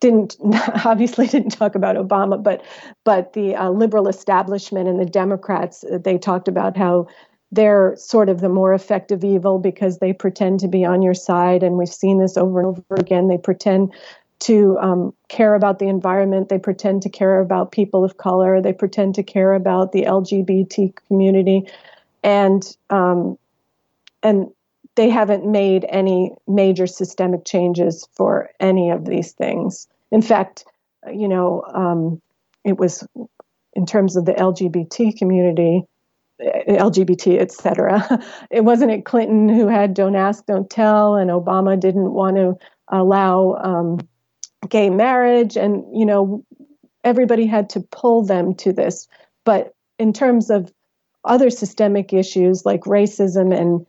S2: didn't obviously didn't talk about Obama, but but the uh, liberal establishment and the Democrats uh, they talked about how they're sort of the more effective evil because they pretend to be on your side, and we've seen this over and over again. They pretend to um, care about the environment. They pretend to care about people of color. They pretend to care about the LGBT community, and um, and they haven't made any major systemic changes for any of these things. In fact, you know, um, it was in terms of the LGBT community, LGBT, et cetera. It wasn't it Clinton who had "Don't Ask, Don't Tell," and Obama didn't want to allow um, gay marriage, and you know, everybody had to pull them to this. But in terms of other systemic issues like racism and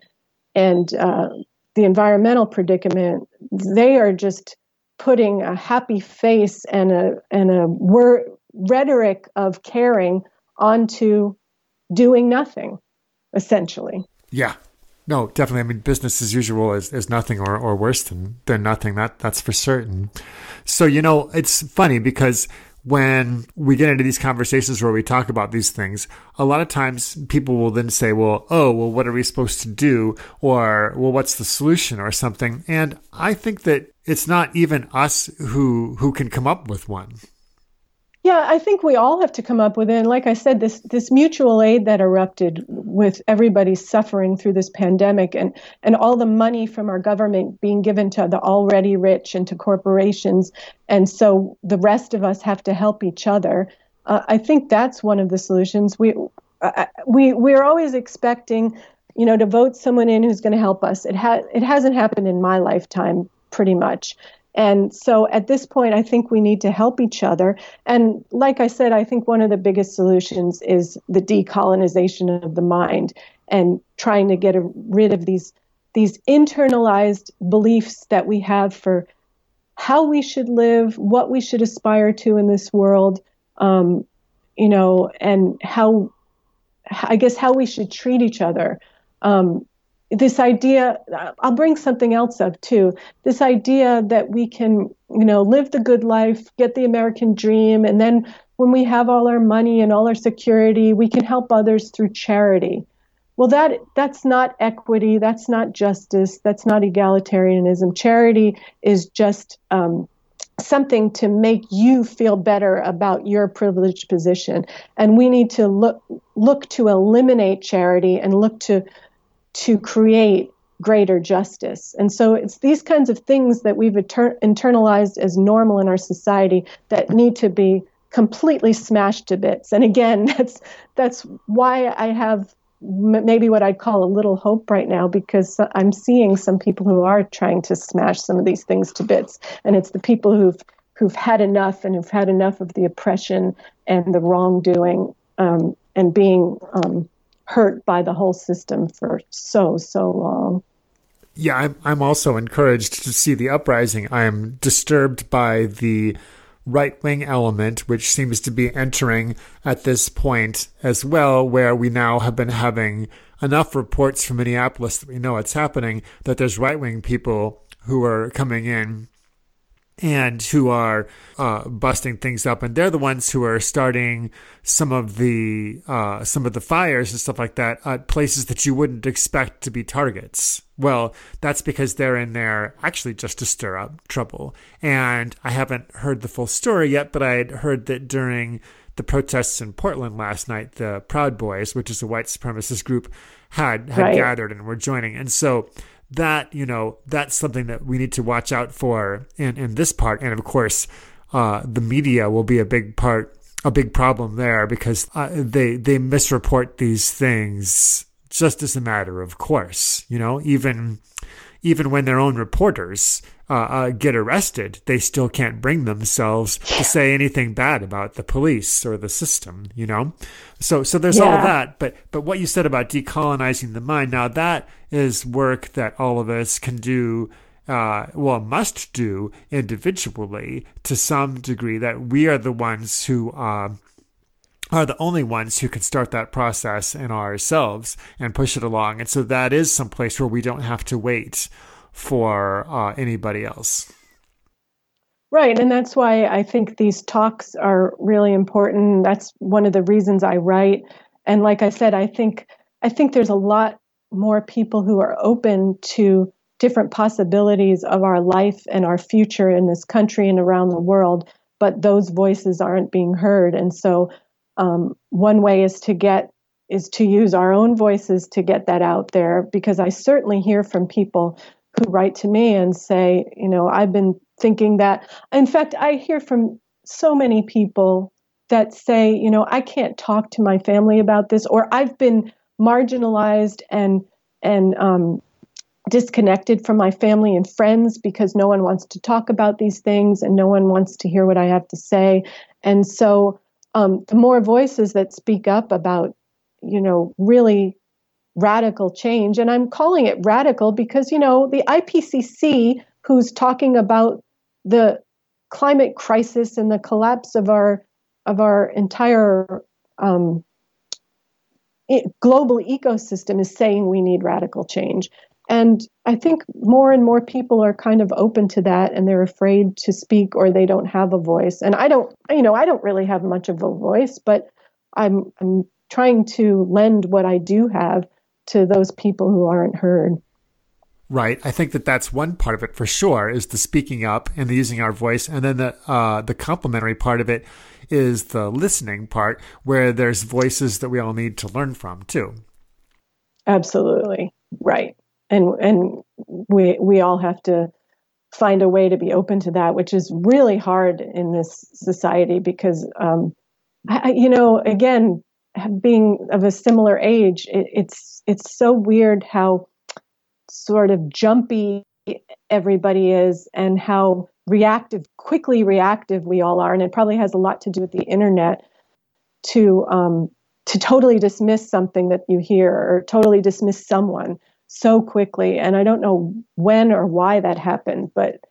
S2: and uh, the environmental predicament, they are just putting a happy face and a and a rhetoric of caring onto doing nothing, essentially.
S1: Yeah. No, definitely. I mean, business as usual is, is nothing or, or worse than, than nothing. That that's for certain. So, you know, it's funny because when we get into these conversations where we talk about these things, a lot of times people will then say, well, oh, well, what are we supposed to do? Or, well, what's the solution or something? And I think that it's not even us who, who can come up with one.
S2: Yeah, I think we all have to come up with it. And like I said, this this mutual aid that erupted with everybody suffering through this pandemic and, and all the money from our government being given to the already rich and to corporations. And so the rest of us have to help each other. Uh, I think that's one of the solutions. We uh, we we're always expecting, you know, to vote someone in who's going to help us. It has it hasn't happened in my lifetime pretty much. And so at this point, I think we need to help each other. And like I said, I think one of the biggest solutions is the decolonization of the mind and trying to get rid of these these internalized beliefs that we have for how we should live, what we should aspire to in this world, um, you know, and how I guess how we should treat each other. Um, this idea i'll bring something else up too. This idea that we can you know live the good life get the american dream and then when we have all our money and all our security we can help others through charity. Well that that's not equity that's not justice that's not egalitarianism. Charity is just um, something to make you feel better about your privileged position. And we need to look look to eliminate charity and look to to create greater justice. And so it's these kinds of things that we've inter- internalized as normal in our society that need to be completely smashed to bits. And again, that's that's why I have m- maybe what I'd call a little hope right now because I'm seeing some people who are trying to smash some of these things to bits. And it's the people who've who've had enough and who've had enough of the oppression and the wrongdoing um, and being um, hurt by the whole system for so, so long.
S1: Yeah, I'm, I'm also encouraged to see the uprising. I'm disturbed by the right wing element, which seems to be entering at this point as well, where we now have been having enough reports from Minneapolis that we know it's happening, that there's right wing people who are coming in and who are uh, busting things up, and they're the ones who are starting some of the uh, some of the fires and stuff like that at places that you wouldn't expect to be targets. Well, that's because they're in there actually just to stir up trouble. And I haven't heard the full story yet, but I had heard that during the protests in Portland last night, the Proud Boys, which is a white supremacist group, had had
S2: Right.
S1: gathered and were joining, and so that you know that's something that we need to watch out for in in this part. And of course uh the media will be a big part a big problem there because uh, they they misreport these things just as a matter of course you know even even when their own reporters uh, uh, get arrested, they still can't bring themselves to say anything bad about the police or the system. You know, so so there's all of that. But but what you said about decolonizing the mind, now that is work that all of us can do. Uh, well, must do individually to some degree. That we are the ones who um, are the only ones who can start that process in ourselves and push it along. And so that is some place where we don't have to wait for uh, anybody else.
S2: Right. And that's why I think these talks are really important. That's one of the reasons I write. And like I said, I think I think there's a lot more people who are open to different possibilities of our life and our future in this country and around the world, but those voices aren't being heard. And so um, one way is to get is to use our own voices to get that out there because I certainly hear from people who write to me and say, you know, I've been thinking that. In fact, I hear from so many people that say, you know, I can't talk to my family about this, or I've been marginalized and and um, disconnected from my family and friends because no one wants to talk about these things and no one wants to hear what I have to say. And so, um, the more voices that speak up about, you know, really radical change, and I'm calling it radical because, you know, the IPCC, who's talking about the climate crisis and the collapse of our of our entire um, it, global ecosystem is saying we need radical change. And I think more and more people are kind of open to that and they're afraid to speak or they don't have a voice. And I don't, you know, I don't really have much of a voice, but I'm, I'm trying to lend what I do have to those people who aren't heard.
S1: Right. I think that that's one part of it for sure is the speaking up and the using our voice. And then the, uh, the complementary part of it is the listening part where there's voices that we all need to learn from too.
S2: Absolutely. Right. And, and we, we all have to find a way to be open to that, which is really hard in this society because, um, I, you know, again, being of a similar age, it, it's it's so weird how sort of jumpy everybody is and how reactive, quickly reactive we all are, and it probably has a lot to do with the internet to um, to totally dismiss something that you hear or totally dismiss someone so quickly. And I don't know when or why that happened, but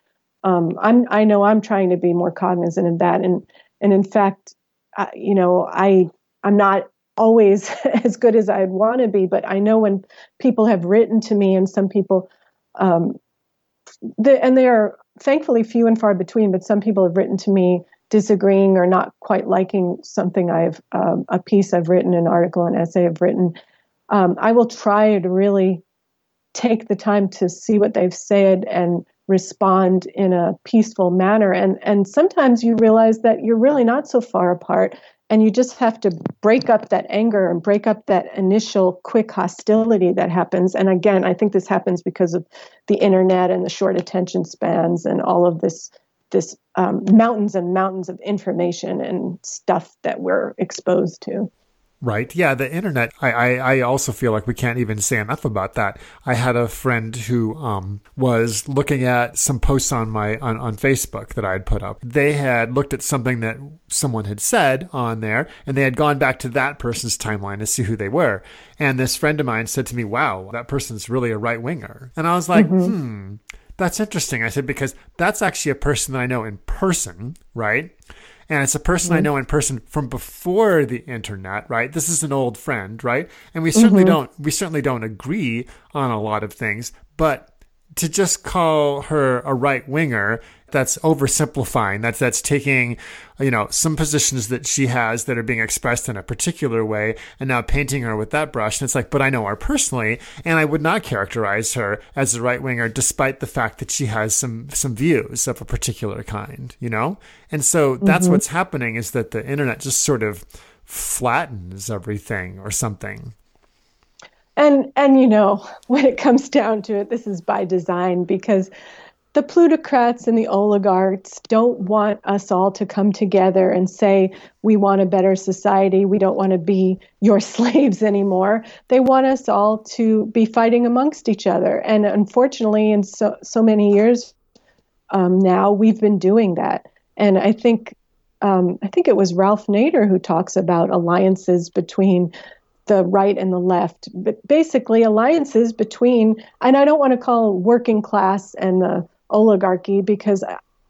S2: um, I'm I know I'm trying to be more cognizant of that, and and in fact, I, you know, I I'm not always as good as I'd want to be, but I know when people have written to me, and some people, um, the, and they are thankfully few and far between, but some people have written to me disagreeing or not quite liking something I've um, a piece I've written, an article, an essay I've written. Um, I will try to really take the time to see what they've said and respond in a peaceful manner. And and sometimes you realize that you're really not so far apart and you just have to break up that anger and break up that initial quick hostility that happens. And again i think this happens because of the internet and the short attention spans and all of this this um, mountains and mountains of information and stuff that we're exposed to
S1: Right. Yeah. The internet. I, I, I also feel like we can't even say enough about that. I had a friend who um, was looking at some posts on my on, on Facebook that I had put up. They had looked at something that someone had said on there, and they had gone back to that person's timeline to see who they were. And this friend of mine said to me, "Wow, that person's really a right winger." And I was like, "Hmm." That's interesting. I said, because that's actually a person that I know in person, right? And it's a person mm-hmm. I know in person from before the internet, right? This is an old friend, right? And we certainly mm-hmm. don't we certainly don't agree on a lot of things, but to just call her a right winger that's oversimplifying. That's that's taking, you know, some positions that she has that are being expressed in a particular way and now painting her with that brush. And it's like, but I know her personally, and I would not characterize her as a right winger, despite the fact that she has some some views of a particular kind, you know. And so that's mm-hmm. what's happening is that the internet just sort of flattens everything or something.
S2: And and you know, when it comes down to it, this is by design because the plutocrats and the oligarchs don't want us all to come together and say, we want a better society. We don't want to be your slaves anymore. They want us all to be fighting amongst each other. And unfortunately, in so, so many years um, now, we've been doing that. And I think, um, I think it was Ralph Nader who talks about alliances between the right and the left, but basically alliances between, and I don't want to call working class and the oligarchy because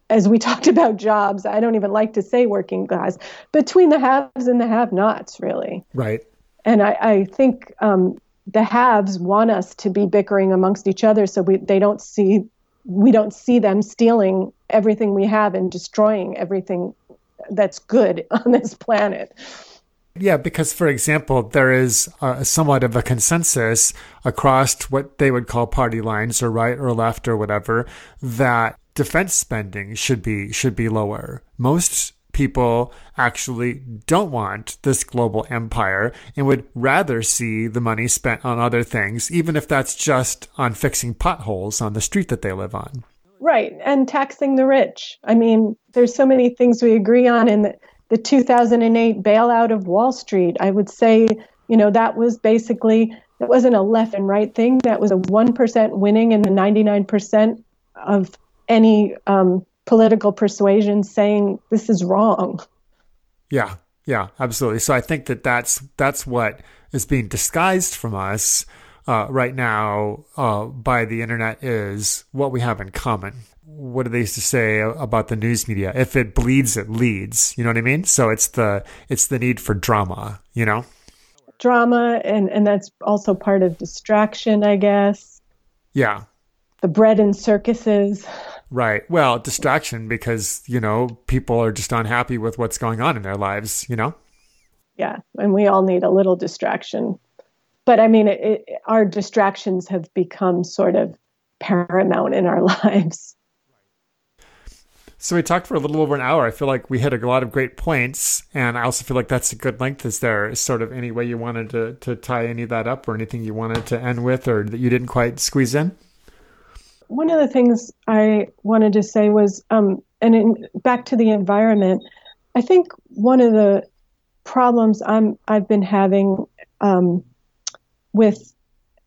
S2: as we talked about jobs, I don't even like to say working class, between the haves and the have nots, really.
S1: Right.
S2: And I, I think um, the haves want us to be bickering amongst each other so we, they don't see we don't see them stealing everything we have and destroying everything that's good on this planet.
S1: Yeah, because for example, there is a, somewhat of a consensus across what they would call party lines, or right or left or whatever, that defense spending should be should be lower. Most people actually don't want this global empire and would rather see the money spent on other things, even if that's just on fixing potholes on the street that they live on.
S2: Right, and taxing the rich. I mean, there's so many things we agree on in the the 2008 bailout of Wall Street. I would say, you know, that was basically, it wasn't a left and right thing. That was a 1% winning and the 99% of any um, political persuasion saying this is wrong.
S1: Yeah, yeah, absolutely. So I think that that's that's what is being disguised from us uh, right now uh, by the internet is what we have in common what do they used to say about the news media? If it bleeds, it leads. You know what I mean? So it's the it's the need for drama. You know,
S2: drama, and and that's also part of distraction, I guess.
S1: Yeah.
S2: The bread and circuses.
S1: Right. Well, distraction because you know people are just unhappy with what's going on in their lives. You know.
S2: Yeah, and we all need a little distraction, but I mean, it, it, our distractions have become sort of paramount in our lives.
S1: So we talked for a little over an hour. I feel like we hit a lot of great points, and I also feel like that's a good length. Is there sort of any way you wanted to to tie any of that up, or anything you wanted to end with, or that you didn't quite squeeze in?
S2: One of the things I wanted to say was, um, and in, back to the environment. I think one of the problems I'm I've been having um, with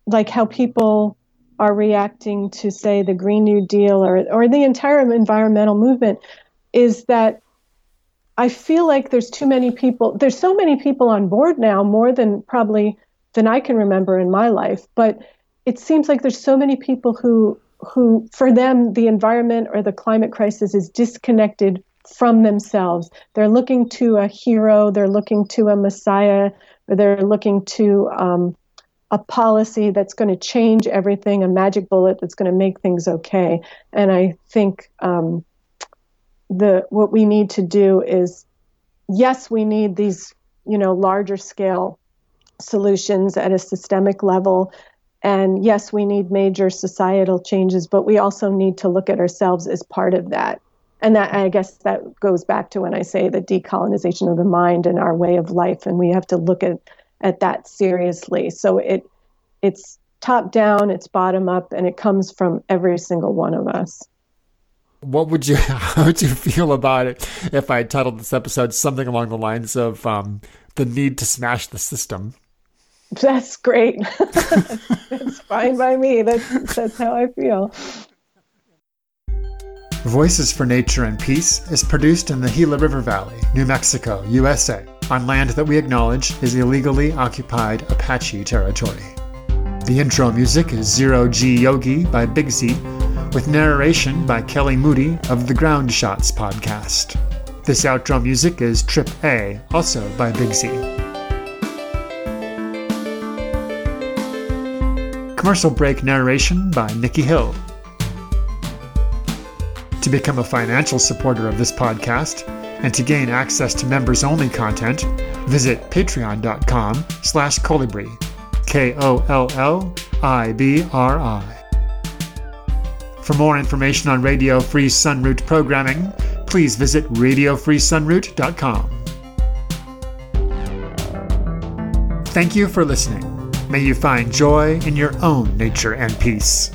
S2: like how people are reacting to, say, the Green New Deal or, or the entire environmental movement is that I feel like there's too many people, there's so many people on board now, more than probably than I can remember in my life. But it seems like there's so many people who who for them the environment or the climate crisis is disconnected from themselves. They're looking to a hero, they're looking to a messiah, or they're looking to um, a policy that's going to change everything, a magic bullet that's going to make things okay. And I think um, the what we need to do is, yes, we need these, you know, larger scale solutions at a systemic level. And yes, we need major societal changes, but we also need to look at ourselves as part of that. And that I guess that goes back to when I say the decolonization of the mind and our way of life, and we have to look at at that seriously. So it it's top down, it's bottom up, and it comes from every single one of us.
S1: What would you how would you feel about it if I titled this episode something along the lines of um, the need to smash the system?
S2: That's great. that's fine by me. That's that's how I feel.
S1: Voices for Nature and Peace is produced in the Gila River Valley, New Mexico, USA on land that we acknowledge is illegally occupied Apache territory. The intro music is Zero G Yogi by Big Z, with narration by Kelly Moody of the Ground Shots podcast. This outro music is Trip A, also by Big Z. Commercial break narration by Nikki Hill. To become a financial supporter of this podcast and to gain access to members-only content, visit patreon.com slash kollibri, K-O-L-L-I-B-R-I. For more information on Radio Free Sunroot programming, please visit radiofreesunroot.com. Thank you for listening. May you find joy in your own nature and peace.